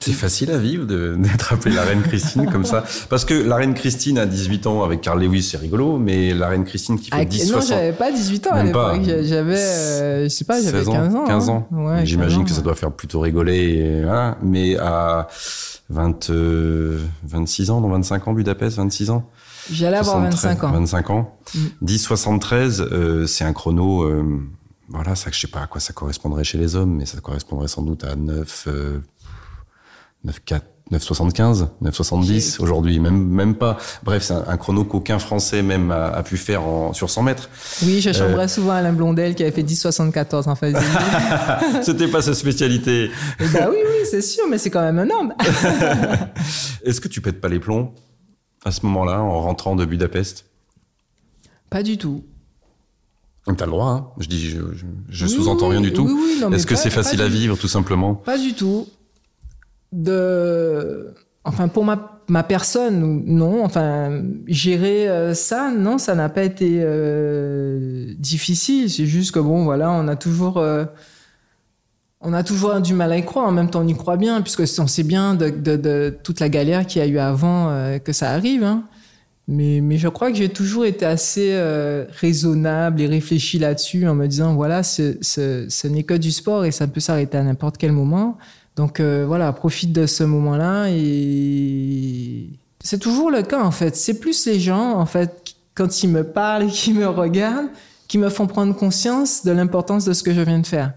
S1: C'est facile à vivre d'être appelé la reine Christine comme ça. Parce que la reine Christine à 18 ans avec Carl Lewis, c'est rigolo, mais la reine Christine qui fait ah, 10
S2: Non, j'avais pas 18 ans à l'époque. J'avais, euh, je sais pas, j'avais 15 ans.
S1: 15 ans. Hein. Ouais, J'imagine que ça doit faire plutôt rigoler. voilà. Mais à 20, 26 euh, ans, dans 25 ans, Budapest, 26 ans.
S2: J'allais avoir 25 ans.
S1: 25 ans. Mm. 10,73, euh, c'est un chrono, euh, voilà, ça, je sais pas à quoi ça correspondrait chez les hommes, mais ça correspondrait sans doute à 9, euh, 9, 4, 9,75, 9,70 aujourd'hui, même même pas. Bref, c'est un, chrono qu'aucun Français même a, pu faire en, sur 100 mètres.
S2: Oui, je chambrais euh, souvent Alain Blondel qui avait fait 10,74 en phase
S1: C'était pas sa spécialité.
S2: bah oui, oui, c'est sûr, mais c'est quand même un homme.
S1: Est-ce que tu pètes pas les plombs à ce moment-là, en rentrant de Budapest?
S2: Pas du tout.
S1: T'as le droit, hein je dis, je, sous-entends rien du tout. Est-ce que c'est facile à vivre, tout simplement?
S2: Pas du tout. De, enfin, pour ma, personne, non. Enfin, gérer euh, ça, non, ça n'a pas été euh, difficile. C'est juste que bon, voilà, on a toujours. Euh, on a toujours du mal à y croire. En même temps, on y croit bien, puisque on sait bien de, toute la galère qu'il y a eu avant que ça arrive. Hein. Mais, je crois que j'ai toujours été assez raisonnable et réfléchi là-dessus en me disant, voilà, ce, ce, n'est que du sport et ça peut s'arrêter à n'importe quel moment. Donc euh, voilà, profite de ce moment-là et c'est toujours le cas en fait. C'est plus les gens en fait quand ils me parlent et qui me regardent qui me font prendre conscience de l'importance de ce que je viens de faire.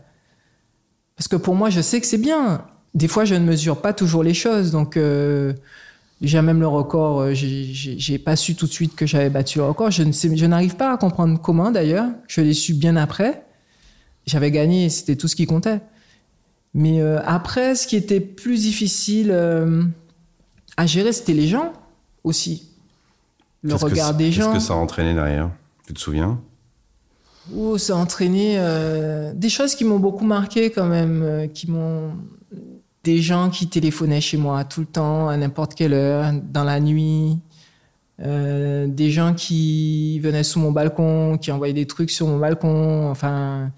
S2: Parce que pour moi, je sais que c'est bien. Des fois, je ne mesure pas toujours les choses. Donc, euh, déjà même le record, euh, j'ai pas su tout de suite que j'avais battu le record. Je ne sais, je n'arrive pas à comprendre comment d'ailleurs. Je l'ai su bien après. J'avais gagné, c'était tout ce qui comptait. Mais euh, après, ce qui était plus difficile euh, à gérer, c'était les gens aussi. Le regard des gens.
S1: Qu'est-ce que ça a entraîné derrière? Tu te souviens?
S2: Oh, ça a entraîné euh, des choses qui m'ont beaucoup marqué quand même, qui m'ont des gens qui téléphonaient chez moi tout le temps, à n'importe quelle heure, dans la nuit, des gens qui venaient sous mon balcon, qui envoyaient des trucs sur mon balcon, enfin,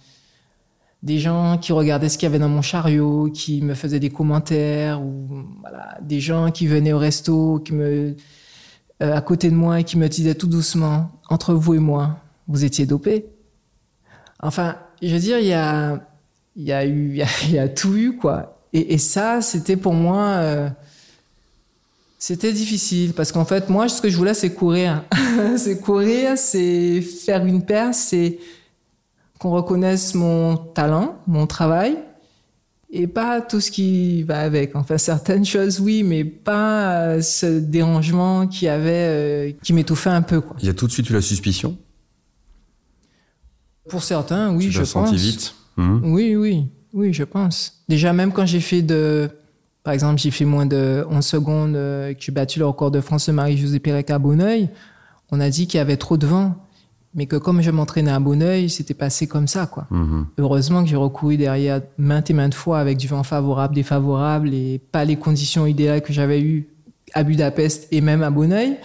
S2: des gens qui regardaient ce qu'il y avait dans mon chariot, qui me faisaient des commentaires, ou voilà, des gens qui venaient au resto, qui me à côté de moi et qui me disaient tout doucement, entre vous et moi, vous étiez dopé. Enfin, je veux dire, il y a, il y a eu, il y a, tout eu, quoi. Et, ça, c'était pour moi, euh, c'était difficile parce qu'en fait, moi, ce que je voulais, c'est courir. c'est courir, c'est faire une perce, c'est qu'on reconnaisse mon talent, mon travail, et pas tout ce qui va avec. Enfin, certaines choses, oui, mais pas euh, ce dérangement qui avait, euh, qui m'étouffait un peu. Quoi.
S1: Il y a tout de suite eu la suspicion?
S2: Pour certains, oui,
S1: tu
S2: je pense.
S1: senti vite? Mhm.
S2: Oui, oui, oui, je pense. Déjà, même quand j'ai fait de, par exemple, j'ai fait moins de 11 secondes, euh, que j'ai battu le record de France de Marie-Josée Pérec à Bonneuil, on a dit qu'il y avait trop de vent. Mais que comme je m'entraînais à Bonneuil, c'était passé comme ça, quoi.
S1: Mhm.
S2: Heureusement que j'ai recouru derrière maintes et maintes fois avec du vent favorable, défavorable et pas les conditions idéales que j'avais eues à Budapest et même à Bonneuil.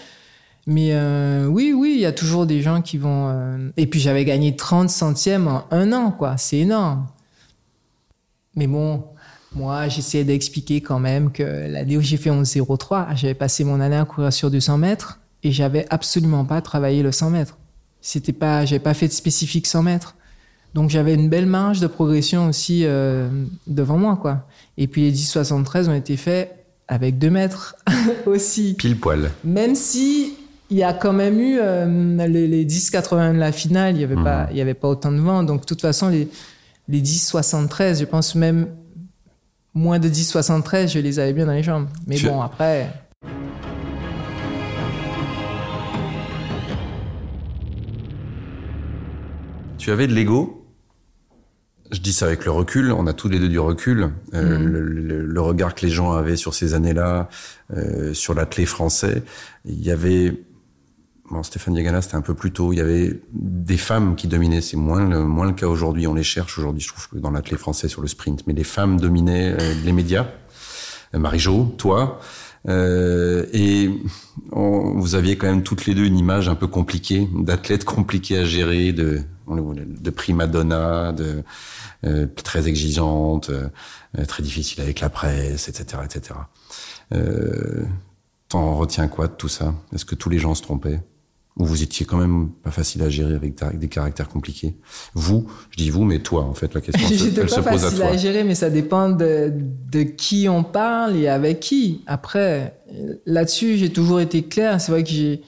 S2: Mais euh, oui, oui, il y a toujours des gens qui vont. euh, Et puis j'avais gagné 30 centièmes en un an, quoi. C'est énorme. Mais bon, moi, j'essayais d'expliquer quand même que l'année où j'ai fait 11.03, j'avais passé mon année à courir sur 200 mètres et j'avais absolument pas travaillé le 100 mètres. C'était pas, j'avais pas fait de spécifique 100 mètres. Donc j'avais une belle marge de progression aussi euh, devant moi, quoi. Et puis les 10.73 ont été faits avec 2 mètres aussi.
S1: Pile poil.
S2: Même si il y a quand même eu euh, les, les 10,80 de la finale, il n'y avait, pas- il y avait pas autant de vent. Donc, de toute façon, les, les 10,73, je pense même moins de 10,73, je les avais bien dans les jambes. Mais bon, après.
S1: Tu avais de l'ego. Je dis ça avec le recul. On a tous les deux du recul. Euh, le, le- le regard que les gens avaient sur ces années-là, euh, sur l'athlète français. Il y avait, bon, Stéphane Diagana, c'était un peu plus tôt. Il y avait des femmes qui dominaient. C'est moins le, moins le cas aujourd'hui. On les cherche aujourd'hui, je trouve, que dans l'athlète français sur le sprint. Mais les femmes dominaient euh, les médias. Marie-Jo, toi. Euh, et on- vous aviez quand même toutes les deux une image un peu compliquée, d'athlète compliqué à gérer, de, de prima donna, de euh, très exigeante, euh, très difficile avec la presse, etc., etc. Euh, T'en retiens quoi de tout ça? Est-ce que tous les gens se trompaient? Ou vous étiez quand même pas facile à gérer avec, des caractères compliqués Vous, je dis vous, mais toi, en fait, la question se, elle se
S2: pas
S1: pose à
S2: facile
S1: toi.
S2: à, gérer, mais ça dépend de, de qui on parle et avec qui. Après, là-dessus, j'ai toujours été clair. C'est vrai que j'ai,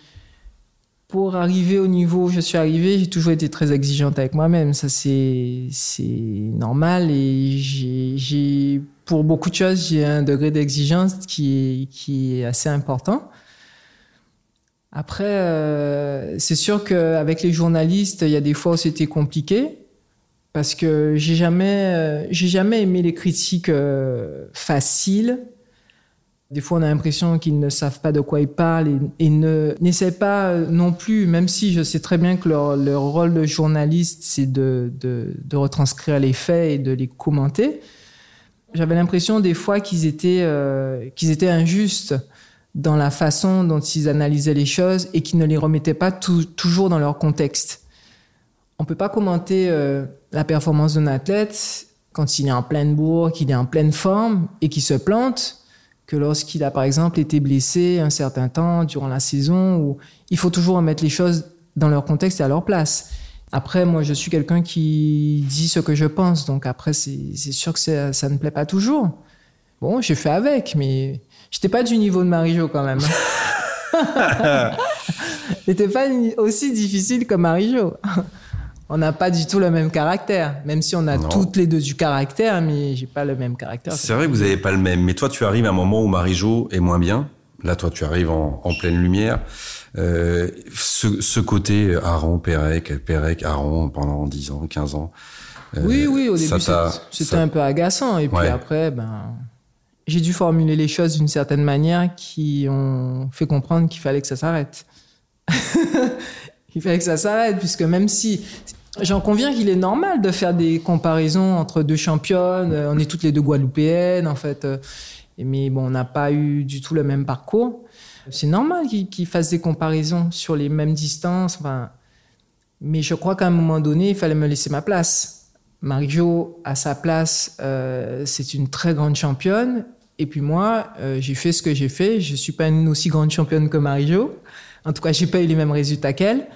S2: pour arriver au niveau où je suis arrivé, j'ai toujours été très exigeante avec moi-même. Ça, c'est, c'est normal et j'ai, j'ai, pour beaucoup de choses, j'ai un degré d'exigence qui est, qui est assez important. Après, euh, c'est sûr qu'avec les journalistes, il y a des fois où c'était compliqué parce que j'ai jamais, euh, j'ai jamais aimé les critiques euh, faciles. Des fois, on a l'impression qu'ils ne savent pas de quoi ils parlent et, et ne n'essaient pas non plus, même si je sais très bien que leur, rôle de journaliste, c'est de, de, de retranscrire les faits et de les commenter. J'avais l'impression des fois qu'ils étaient, qu'ils étaient injustes dans la façon dont ils analysaient les choses et qu'ils ne les remettaient pas tou- toujours dans leur contexte. On peut pas commenter euh, la performance d'un athlète quand il est en pleine bourre, qu'il est en pleine forme et qu'il se plante, que lorsqu'il a par exemple été blessé un certain temps durant la saison. Où il faut toujours remettre les choses dans leur contexte et à leur place. Après, moi, je suis quelqu'un qui dit ce que je pense, donc après, c'est sûr que ça ne plaît pas toujours. Bon, j'ai fait avec, mais j'étais pas du niveau de Marie-Jo quand même. J'étais pas aussi difficile que Marie-Jo. On n'a pas du tout le même caractère, même si on a
S1: Non.
S2: toutes les deux du caractère, mais j'ai pas le même caractère.
S1: C'est vrai que vous n'avez pas le même, mais toi, tu arrives à un moment où Marie-Jo est moins bien. Là, toi, tu arrives en, en pleine lumière. Euh, ce, ce côté Aaron, Pérec, Pérec, Aaron pendant 10 ans, 15 ans. euh,
S2: Oui, oui, au début,
S1: t'a-
S2: c'était- c'était
S1: ça-
S2: un peu agaçant. Et puis
S1: Ouais.
S2: après, ben, j'ai dû formuler les choses d'une certaine manière qui ont fait comprendre qu'il fallait que ça s'arrête. Il fallait que ça s'arrête, puisque même si. J'en conviens qu'il est normal de faire des comparaisons entre deux championnes. euh, On est toutes les deux guadeloupéennes, en fait. euh, Mais bon, on n'a pas eu du tout le même parcours. C'est normal qu'ils fassent des comparaisons sur les mêmes distances. Enfin, mais je crois qu'à un moment donné, il fallait me laisser ma place. Marie-Jo, à sa place, euh, c'est une très grande championne. Et puis moi, euh, j'ai fait ce que j'ai fait. Je suis pas une aussi grande championne que Marie-Jo. En tout cas, j'ai pas eu les mêmes résultats qu'elle.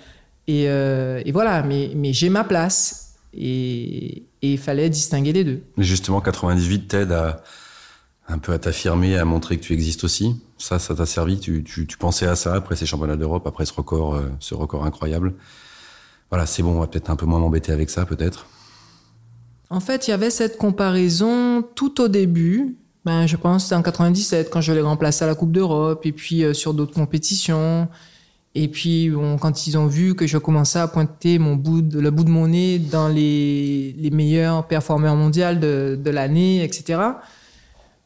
S2: Et, euh, et voilà, mais, mais j'ai ma place. Et il fallait distinguer les deux.
S1: Mais justement, 98 t'aide à un peu à t'affirmer, à montrer que tu existes aussi. Ça, ça t'a servi? Tu, tu, tu pensais à ça après ces championnats d'Europe, après ce record, euh, ce record incroyable? Voilà, c'est bon. On va peut-être un peu moins m'embêter avec ça, peut-être.
S2: En fait, il y avait cette comparaison tout au début. Ben, je pense en 97 quand je l'ai remplacé à la Coupe d'Europe et puis euh, sur d'autres compétitions. Et puis, bon, quand ils ont vu que je commençais à pointer mon bout de- le bout de mon nez dans les, les meilleurs performeurs mondiaux de, de l'année, etc.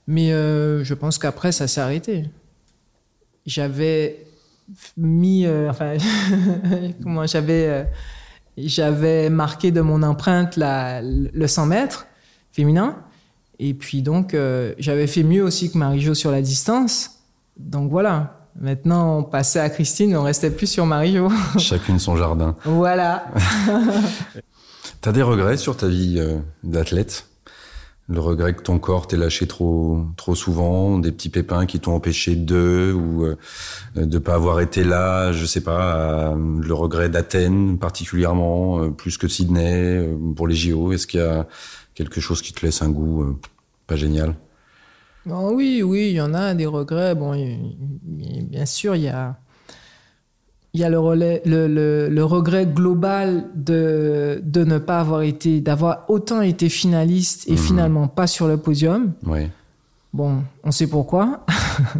S2: Mais euh, je pense qu'après, ça s'est arrêté. J'avais mis, euh, enfin, comment j'avais, euh, j'avais marqué de mon empreinte la, le 100 mètres féminin. Et puis donc, euh, j'avais fait mieux aussi que Marie-Jo sur la distance. Donc voilà. Maintenant, on passait à Christine, on restait plus sur Marie-Jo.
S1: Chacune son jardin.
S2: Voilà.
S1: T'as des regrets sur ta vie d'athlète? Le regret que ton corps t'ait lâché trop trop souvent, des petits pépins qui t'ont empêché de ou euh, de pas avoir été là, je sais pas, le regret d'Athènes particulièrement euh, plus que Sydney euh, pour les JO, est-ce qu'il y a quelque chose qui te laisse un goût euh, pas génial?
S2: Oui, oui, il y en a des regrets. Bon, bien sûr, il y a y a le, relais, le, le, le, regret global de, de ne pas avoir été, d'avoir autant été finaliste et mmh. finalement pas sur le podium.
S1: Oui.
S2: Bon, on sait pourquoi.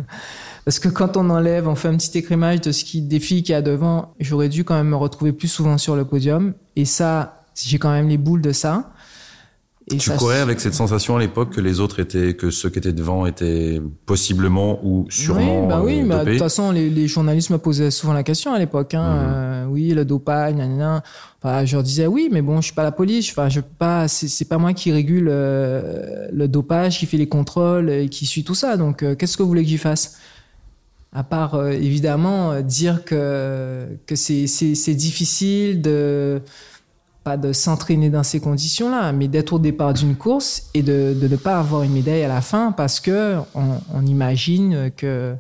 S2: Parce que quand on enlève, on fait un petit écrémage de ce qui, des filles qui y a devant, j'aurais dû quand même me retrouver plus souvent sur le podium. Et ça, j'ai quand même les boules de ça.
S1: Et tu courais avec cette sensation à l'époque que les autres étaient, que ceux qui étaient devant étaient possiblement ou sûrement
S2: Oui, bah oui,
S1: euh,
S2: mais de toute façon, les, les, journalistes me posaient souvent la question à l'époque. Hein,
S1: Mhm.
S2: euh, oui, le dopage, nanana. Enfin, je leur disais oui, mais bon, je suis pas la police. Enfin, je pas. C'est pas moi qui régule euh, le dopage, qui fait les contrôles et qui suit tout ça. Donc, euh, qu'est-ce que vous voulez que j'y fasse? À part évidemment dire que que c'est difficile de pas de s'entraîner dans ces conditions-là, mais d'être au départ d'une course et de, ne pas avoir une médaille à la fin parce que on, imagine que,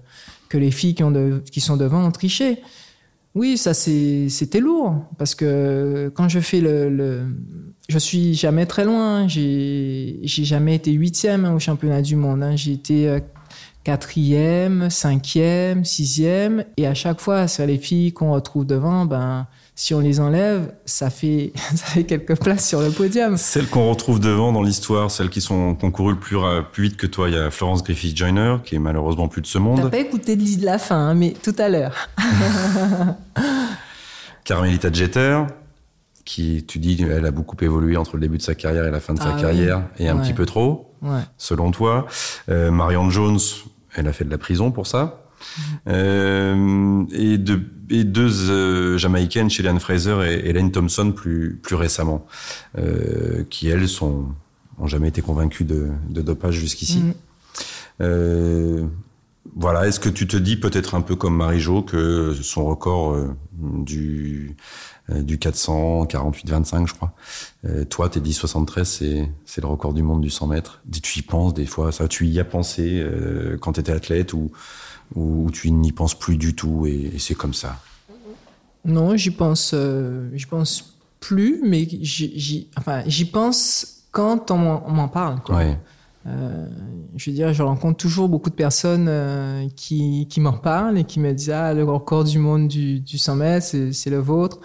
S2: que les filles qui, sont devant ont triché. Oui, ça c'était lourd parce que quand je fais le, le je suis jamais très loin. J'ai jamais été huitième hein, au championnat du monde. hein. J'ai été euh, quatrième, cinquième, sixième, et à chaque fois, sur les filles qu'on retrouve devant, ben si on les enlève, ça fait ça fait quelques places sur le podium.
S1: Celles qu'on retrouve devant dans l'histoire, celles qui sont concouru le plus, plus vite que toi, il y a Florence Griffith Joyner, qui est malheureusement plus de ce
S2: T'as
S1: monde.
S2: pas écouté de l'île de la fin, hein, mais tout à l'heure.
S1: Carmelita Jeter, qui, tu dis, elle a beaucoup évolué entre le début de sa carrière et la fin de sa
S2: Ah oui.
S1: carrière, et un
S2: Ouais.
S1: petit peu trop,
S2: Ouais.
S1: selon toi. Euh, Marion Jones, elle a fait de la prison pour ça. Euh, et, de, et deux euh, Jamaïcaines, Shelley Fraser et Hélène Thompson, plus, plus récemment, euh, qui, elles, sont, ont jamais été convaincues de, de dopage jusqu'ici.
S2: Mhm.
S1: Euh, voilà, est-ce que tu te dis peut-être un peu comme Marie-Jo que son record du du 400 48 25 je crois. Toi tes 10 73 c'est le record du monde du 100 mètres. Tu y penses des fois? Ça tu y as pensé quand tu étais athlète ou ou tu n'y penses plus du tout et, et c'est comme ça.
S2: Non, j'y pense, euh, j'y pense plus, mais j'y, enfin, j'y pense quand on m'en, parle. Quoi.
S1: Ouais.
S2: Euh, je veux dire, je rencontre toujours beaucoup de personnes euh, qui, qui m'en parlent et qui me disent ah le record du monde du, du 100 mètres, c'est, c'est le vôtre.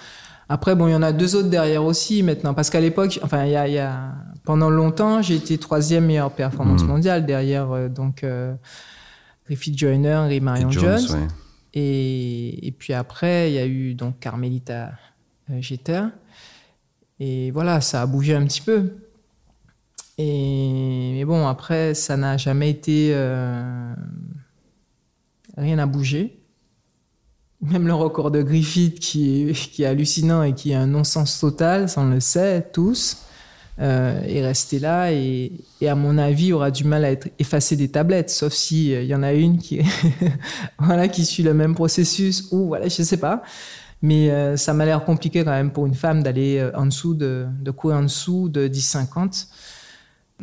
S2: Après, bon, il y en a deux autres derrière aussi maintenant, parce qu'à l'époque, enfin, il y a, il y a pendant longtemps, j'ai été troisième meilleure performance
S1: Mhm.
S2: mondiale derrière euh, donc Griffith Joyner et
S1: Et
S2: Marion
S1: Jones,
S2: Jones.
S1: ouais.
S2: Et, et puis après, il y a eu donc Carmelita euh, Jeter. Et voilà, ça a bougé un petit peu. Et, mais bon, après, ça n'a jamais été. euh, rien n'a bougé. Même le record de Griffith, qui est, qui est hallucinant et qui est un non-sens total, ça on le sait tous, euh, est resté là et, à mon avis, aura du mal à être effacé des tablettes, sauf si il y en a une qui, voilà, qui suit le même processus ou voilà, je sais pas. Mais euh, ça m'a l'air compliqué quand même pour une femme d'aller euh, en dessous de, courir en dessous de 10,50.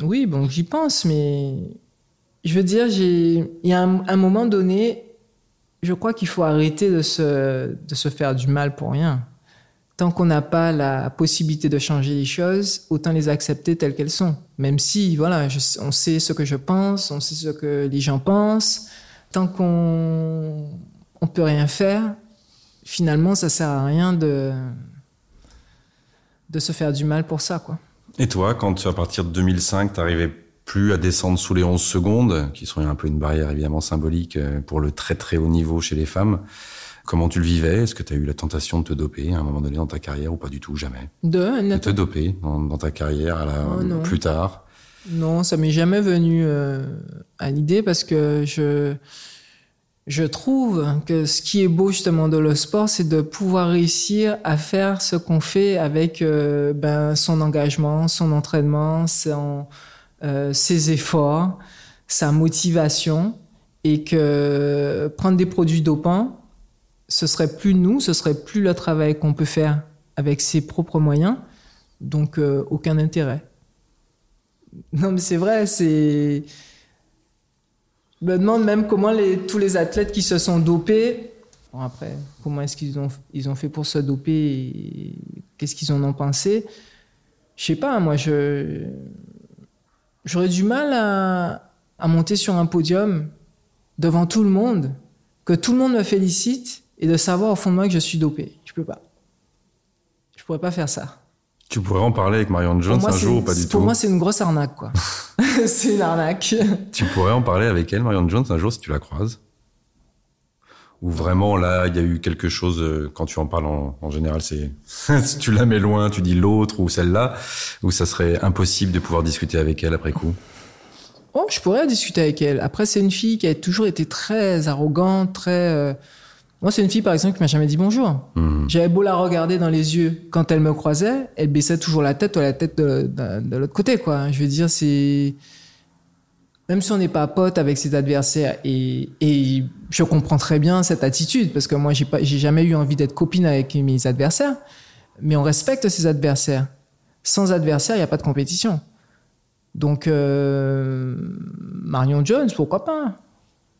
S2: Oui, bon, j'y pense, mais je veux dire, il y a un, un, moment donné, je crois qu'il faut arrêter de se, de se faire du mal pour rien. Tant qu'on n'a pas la possibilité de changer les choses, autant les accepter telles qu'elles sont. Même si, voilà, on sait ce que je pense, on sait ce que les gens pensent. Tant qu'on on peut rien faire, finalement, ça sert à rien de, de se faire du mal pour ça, quoi.
S1: Et toi, quand à partir de 2005, t'arrivais plus à descendre sous les 11 secondes, qui sont un peu une barrière évidemment symbolique euh, pour le très très haut niveau chez les femmes, comment tu le vivais? Est-ce que tu as eu la tentation de te doper à un moment donné dans ta carrière ou pas du tout? Jamais.
S2: De,
S1: de te doper dans, dans, ta carrière à la,
S2: oh,
S1: plus tard?
S2: Non, ça m'est jamais venu euh, à l'idée parce que je je trouve que ce qui est beau justement dans le sport, c'est de pouvoir réussir à faire ce qu'on fait avec euh, ben, son engagement, son entraînement, son, euh, ses efforts, sa motivation, et que prendre des produits dopants, ce serait plus nous, ce serait plus le travail qu'on peut faire avec ses propres moyens, donc euh, aucun intérêt. Non mais c'est vrai, c'est je me demande même comment tous les athlètes qui se sont dopés, bon après, comment est-ce qu'ils ont, ils ont fait pour se doper qu'est-ce qu'ils en ont pensé? Je sais pas, moi, je, j'aurais du mal à monter sur un podium devant tout le monde, que tout le monde me félicite et de savoir au fond de moi que je suis dopé. Je peux pas. Je pourrais pas faire ça.
S1: Tu pourrais en parler avec Marion Jones un jour ou pas du
S2: pour
S1: tout
S2: Pour moi, c'est une grosse arnaque, quoi. c'est une arnaque.
S1: Tu pourrais en parler avec elle, Marion Jones, un jour si tu la croises Ou vraiment, là, il y a eu quelque chose, euh, quand tu en parles en, général, c'est si tu la mets loin, tu dis l'autre ou celle-là, ou ça serait impossible de pouvoir discuter avec elle après coup
S2: Oh, je pourrais discuter avec elle. Après, c'est une fille qui a toujours été très arrogante, très... Euh, moi, c'est une fille, par exemple, qui m'a jamais dit bonjour. Mhm. J'avais beau la regarder dans les yeux. Quand elle me croisait, elle baissait toujours la tête ou la tête de, de, l'autre côté, quoi. Je veux dire, c'est... Même si on n'est pas pote avec ses adversaires, et, et je comprends très bien cette attitude, parce que moi, j'ai, pas, j'ai jamais eu envie d'être copine avec mes adversaires, mais on respecte ses adversaires. Sans adversaire, il n'y a pas de compétition. Donc, euh, Marion Jones, pourquoi pas?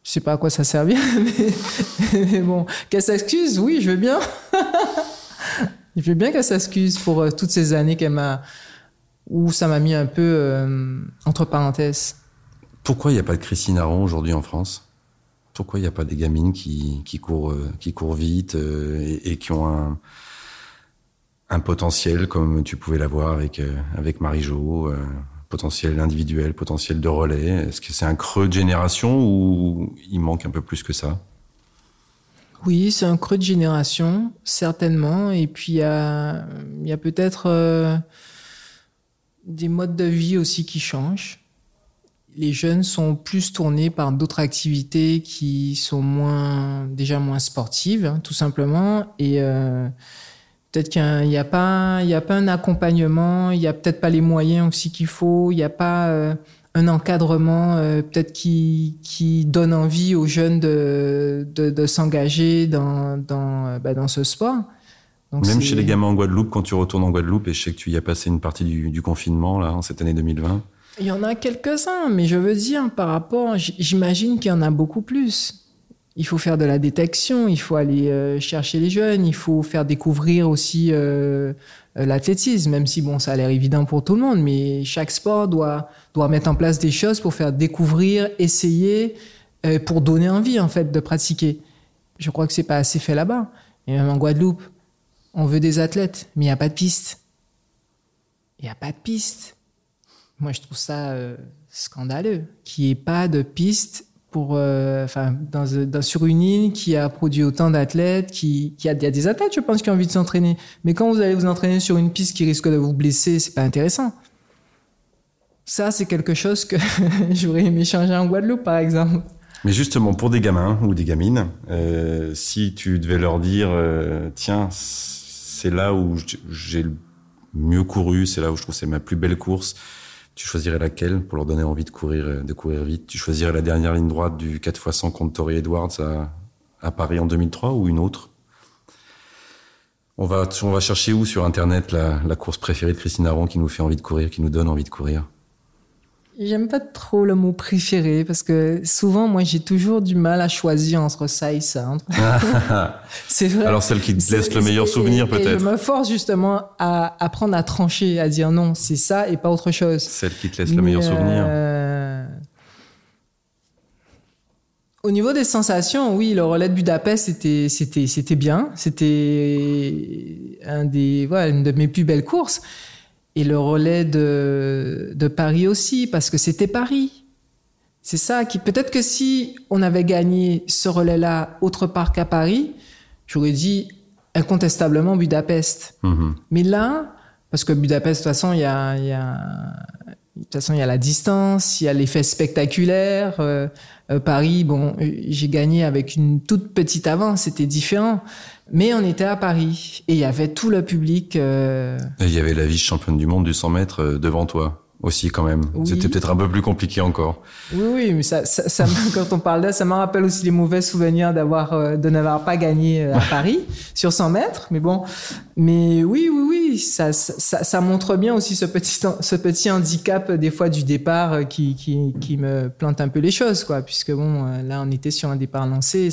S2: Je sais pas à quoi ça servir, mais, bon, qu'elle s'excuse, oui, je veux bien. je veux bien qu'elle s'excuse pour euh, toutes ces années qu'elle m'a, où ça m'a mis un peu euh, entre parenthèses.
S1: Pourquoi il n'y a pas de Christine Aron aujourd'hui en France? Pourquoi il n'y a pas des gamines qui, qui, courent, euh, qui courent vite et, qui ont un, un potentiel comme tu pouvais l'avoir avec, avec Marie-Jo potentiel individuel, potentiel de relais Est-ce que c'est un creux de génération ou il manque un peu plus que ça?
S2: Oui, c'est un creux de génération, certainement. Et puis il y a, peut-être euh, des modes de vie aussi qui changent. Les jeunes sont plus tournés par d'autres activités qui sont moins déjà moins sportives, hein, tout simplement. Et euh, Peut-être qu'il n'y a, pas, il y a pas un accompagnement, il n'y a peut-être pas les moyens aussi qu'il faut, il n'y a pas euh, un encadrement euh, peut-être qui, qui donne envie aux jeunes de, de, de s'engager dans, dans, euh, bah, dans ce sport.
S1: Donc Même chez les gamins en Guadeloupe, quand tu retournes en Guadeloupe, et je sais que tu y as passé une partie du, du confinement, là, en cette année 2020.
S2: Il y en a quelques-uns, mais je veux dire, par rapport, j'imagine qu'il y en a beaucoup plus il faut faire de la détection, il faut aller euh, chercher les jeunes, il faut faire découvrir aussi euh, euh, l'athlétisme, même si bon, ça a l'air évident pour tout le monde, mais chaque sport doit, doit mettre en place des choses pour faire découvrir, essayer, pour donner envie en fait de pratiquer. Je crois que c'est pas assez fait là-bas. Et même en Guadeloupe, on veut des athlètes, mais il n'y a pas de piste. Il n'y a pas de piste. Moi, je trouve ça scandaleux qu'il n'y ait pas de piste pour, euh, dans, sur une île qui a produit autant d'athlètes, qui, qui a, y a des athlètes, je pense, qui ont envie de s'entraîner. Mais quand vous allez vous entraîner sur une piste qui risque de vous blesser, c'est pas intéressant. Ça, c'est quelque chose que j'aurais aimé changer en Guadeloupe, par exemple.
S1: Mais justement, pour des gamins ou des gamines, euh, si tu devais leur dire, euh, tiens, c'est là où j'ai le mieux couru, c'est là où je trouve c'est ma plus belle course, tu choisirais laquelle pour leur donner envie de courir, euh, de courir vite? Tu choisirais la dernière ligne droite du 4x100 contre Tori Edwards à, Paris en 2003 ou une autre? On va, on va chercher où sur Internet la, la course préférée de Christine Aron qui nous fait envie de courir, qui nous donne envie de courir?
S2: J'aime pas trop le mot préféré parce que souvent, moi, j'ai toujours du mal à choisir entre ça et ça.
S1: c'est vrai. Alors, celle qui te laisse le meilleur souvenir, peut-être.
S2: Je me force justement à apprendre à trancher, à dire non, c'est ça et pas autre chose.
S1: Celle qui te laisse le meilleur souvenir.
S2: Euh, au niveau des sensations, oui, le relais de Budapest, c'était, c'était, c'était bien. C'était un des, voilà, une de mes plus belles courses et le relais de, de Paris aussi, parce que c'était Paris. C'est ça qui, peut-être que si on avait gagné ce relais-là autre part qu'à Paris, j'aurais dit incontestablement Budapest. Mm-hmm. Mais là, parce que Budapest, de toute façon, il y a, y, a, toute façon, il y a la distance, il y a l'effet spectaculaire. Euh, euh, Paris, bon, j'ai gagné avec une toute petite avance, c'était différent. Mais on était à Paris et il y avait tout le public.
S1: Et il y avait la vice-championne du monde du 100 mètres devant toi aussi quand même. C'était peut-être un peu plus compliqué encore.
S2: Oui, oui, mais ça, ça, ça quand on parle de ça, me rappelle aussi les mauvais souvenirs d'avoir euh, de n'avoir pas gagné euh, à Paris sur 100 mètres. Mais bon, mais oui, oui, oui, ça, montre bien aussi ce petit handicap euh, des fois du départ qui, qui, me plante un peu les choses. Puisque bon, là, on était sur un départ lancé,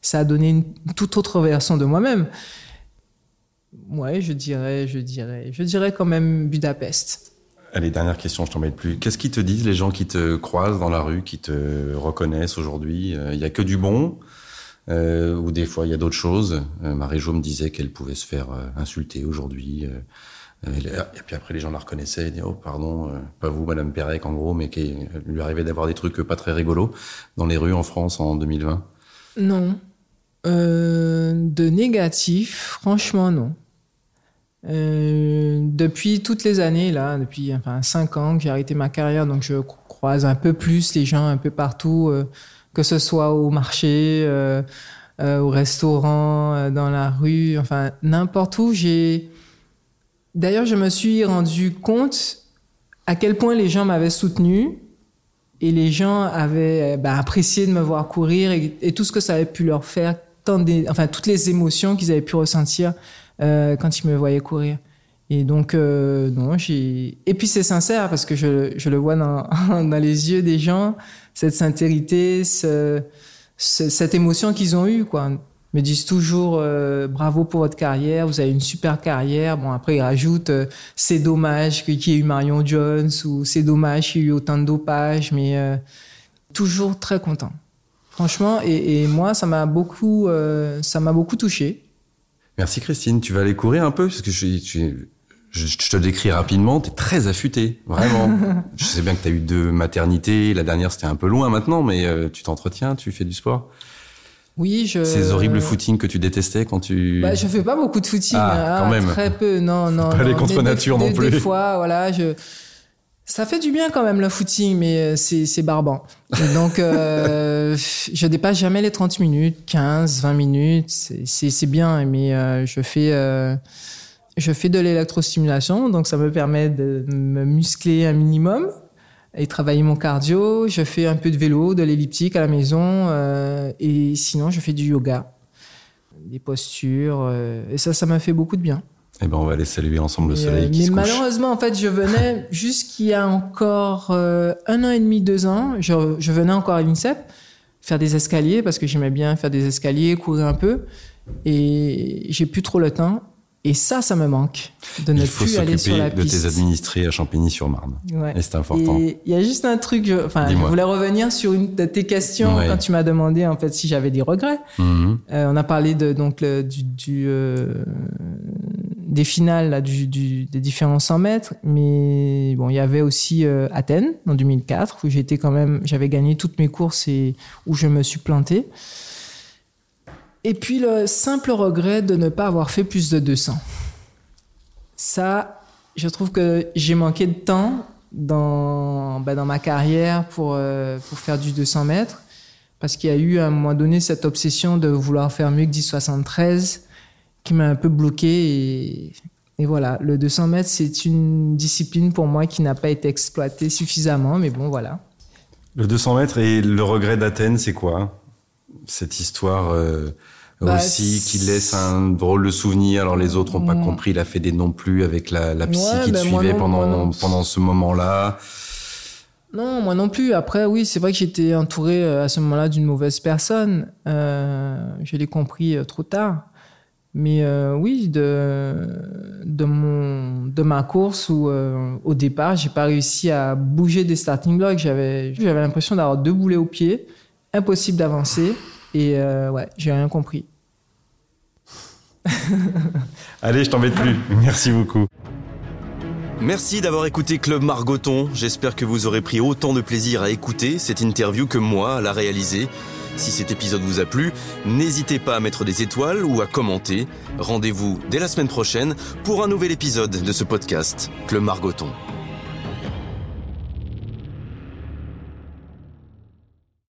S2: ça a donné une toute autre version de moi-même. Ouais, je dirais, je dirais, je dirais quand même Budapest.
S1: Allez, dernière question, je t'en mets plus. Qu'est-ce qu'ils te disent les gens qui te croisent dans la rue, qui te reconnaissent aujourd'hui? Il euh, y a que du bon euh, ou des fois il y a d'autres choses. Euh, Marie-Jo me disait qu'elle pouvait se faire euh, insulter aujourd'hui. et puis après les gens la reconnaissaient et disaient oh pardon, pas vous Madame Pérec en gros, mais qu'il lui arrivait d'avoir des trucs pas très rigolos dans les rues en France en 2020.
S2: Non, de négatif, franchement non. Euh, depuis toutes les années, là, depuis enfin, cinq ans que j'ai arrêté ma carrière, donc je croise un peu plus les gens un peu partout, euh, que ce soit au marché, euh, euh au restaurant, euh, dans la rue, enfin n'importe où. J'ai d'ailleurs, je me suis rendu compte à quel point les gens m'avaient soutenu et les gens avaient bah, apprécié de me voir courir et, tout ce que ça avait pu leur faire, tant des, enfin toutes les émotions qu'ils avaient pu ressentir quand il me voyait courir. Et donc, non, j'ai. Et puis c'est sincère parce que je, je le vois dans, dans, les yeux des gens, cette sincérité, ce, ce, cette émotion qu'ils ont eue, quoi. Ils me disent toujours euh, bravo pour votre carrière, vous avez une super carrière. Bon, après, ils rajoutent euh, c'est dommage qu'il y ait eu Marion Jones ou c'est dommage qu'il y ait eu autant de dopage, mais euh, toujours très content. Franchement, et, et moi, ça m'a beaucoup, beaucoup touché.
S1: Merci Christine. Tu vas aller courir un peu parce que je, je, je te décris rapidement. Tu es très affûtée, vraiment. je sais bien que tu as eu deux maternités. La dernière, c'était un peu loin maintenant, mais euh, tu t'entretiens, tu fais du sport.
S2: Oui, je.
S1: Ces horribles footings que tu détestais quand tu.
S2: Bah, je fais pas beaucoup de footing.
S1: Ah, quand même.
S2: Très peu, non, non.
S1: Pas
S2: non.
S1: les contre nature non plus.
S2: Des fois, voilà, je. Ça fait du bien quand même le footing, mais euh, c'est barbant. Et donc, euh, je dépasse jamais les 30 minutes, 15, 20 minutes. C'est bien, mais euh, je fais euh, je fais de l'électrostimulation, donc ça me permet de me muscler un minimum et travailler mon cardio. Je fais un peu de vélo, de l'elliptique à la maison, euh, et sinon je fais du yoga, des postures, euh, et ça, ça m'a fait beaucoup de bien.
S1: Eh ben, on va aller saluer ensemble le soleil euh, qui
S2: mais
S1: se couche.
S2: malheureusement, en fait, je venais jusqu'il y a encore euh, un an et demi, deux ans, je, je venais encore à l'INSEP faire des escaliers parce que j'aimais bien faire des escaliers, courir un peu. Et j'ai plus trop le temps. Et ça, ça me manque de ne plus aller sur la
S1: de
S2: piste.
S1: tes administrés à Champigny-sur-Marne.
S2: Ouais.
S1: Et c'est important.
S2: Il y a juste un truc, je, enfin, je voulais revenir sur une de tes questions
S1: Ouais.
S2: quand tu m'as demandé en fait si j'avais des regrets.
S1: Mhm.
S2: Euh, on a parlé de donc le- du, du euh, des finales là, du, du, des différents 100 mètres, mais bon, il y avait aussi euh, Athènes en 2004 où j'étais quand même, j'avais gagné toutes mes courses et où je me suis planté. Et puis le simple regret de ne pas avoir fait plus de 200. Ça, je trouve que j'ai manqué de temps dans, ben, dans ma carrière pour, euh, pour faire du 200 mètres parce qu'il y a eu à un moment donné cette obsession de vouloir faire mieux que 10,73 qui m'a un peu bloqué et, et voilà, le 200 mètres c'est une discipline pour moi qui n'a pas été exploitée suffisamment, mais bon voilà.
S1: Le 200 mètres et le regret d'Athènes, c'est quoi? Cette histoire euh,
S2: Bah,
S1: aussi qui
S2: c'est-
S1: laisse un drôle de souvenir. Alors les autres n'ont pas
S2: Mm.
S1: compris la fédé non plus avec la, la psy
S2: Ouais,
S1: qui te
S2: ben, moi
S1: suivait
S2: non,
S1: pendant, pendant ce moment-là.
S2: Non, moi non plus. Après, oui, c'est vrai que j'étais entouré euh, à ce moment-là d'une mauvaise personne. Euh, je l'ai compris euh, trop tard. Mais euh, oui, de, de, mon, de ma course où euh, au départ, j'ai pas réussi à bouger des starting blocks. J'avais, j'avais l'impression d'avoir deux boulets au pied, impossible d'avancer. Et euh, ouais, j'ai rien compris.
S1: Allez, je t'embête plus. Merci beaucoup.
S3: Merci d'avoir écouté Club Margoton. J'espère que vous aurez pris autant de plaisir à écouter cette interview que moi à la réaliser. Si cet épisode vous a plu, n'hésitez pas à mettre des étoiles ou à commenter. Rendez-vous dès la semaine prochaine pour un nouvel épisode de ce podcast, Club Margoton.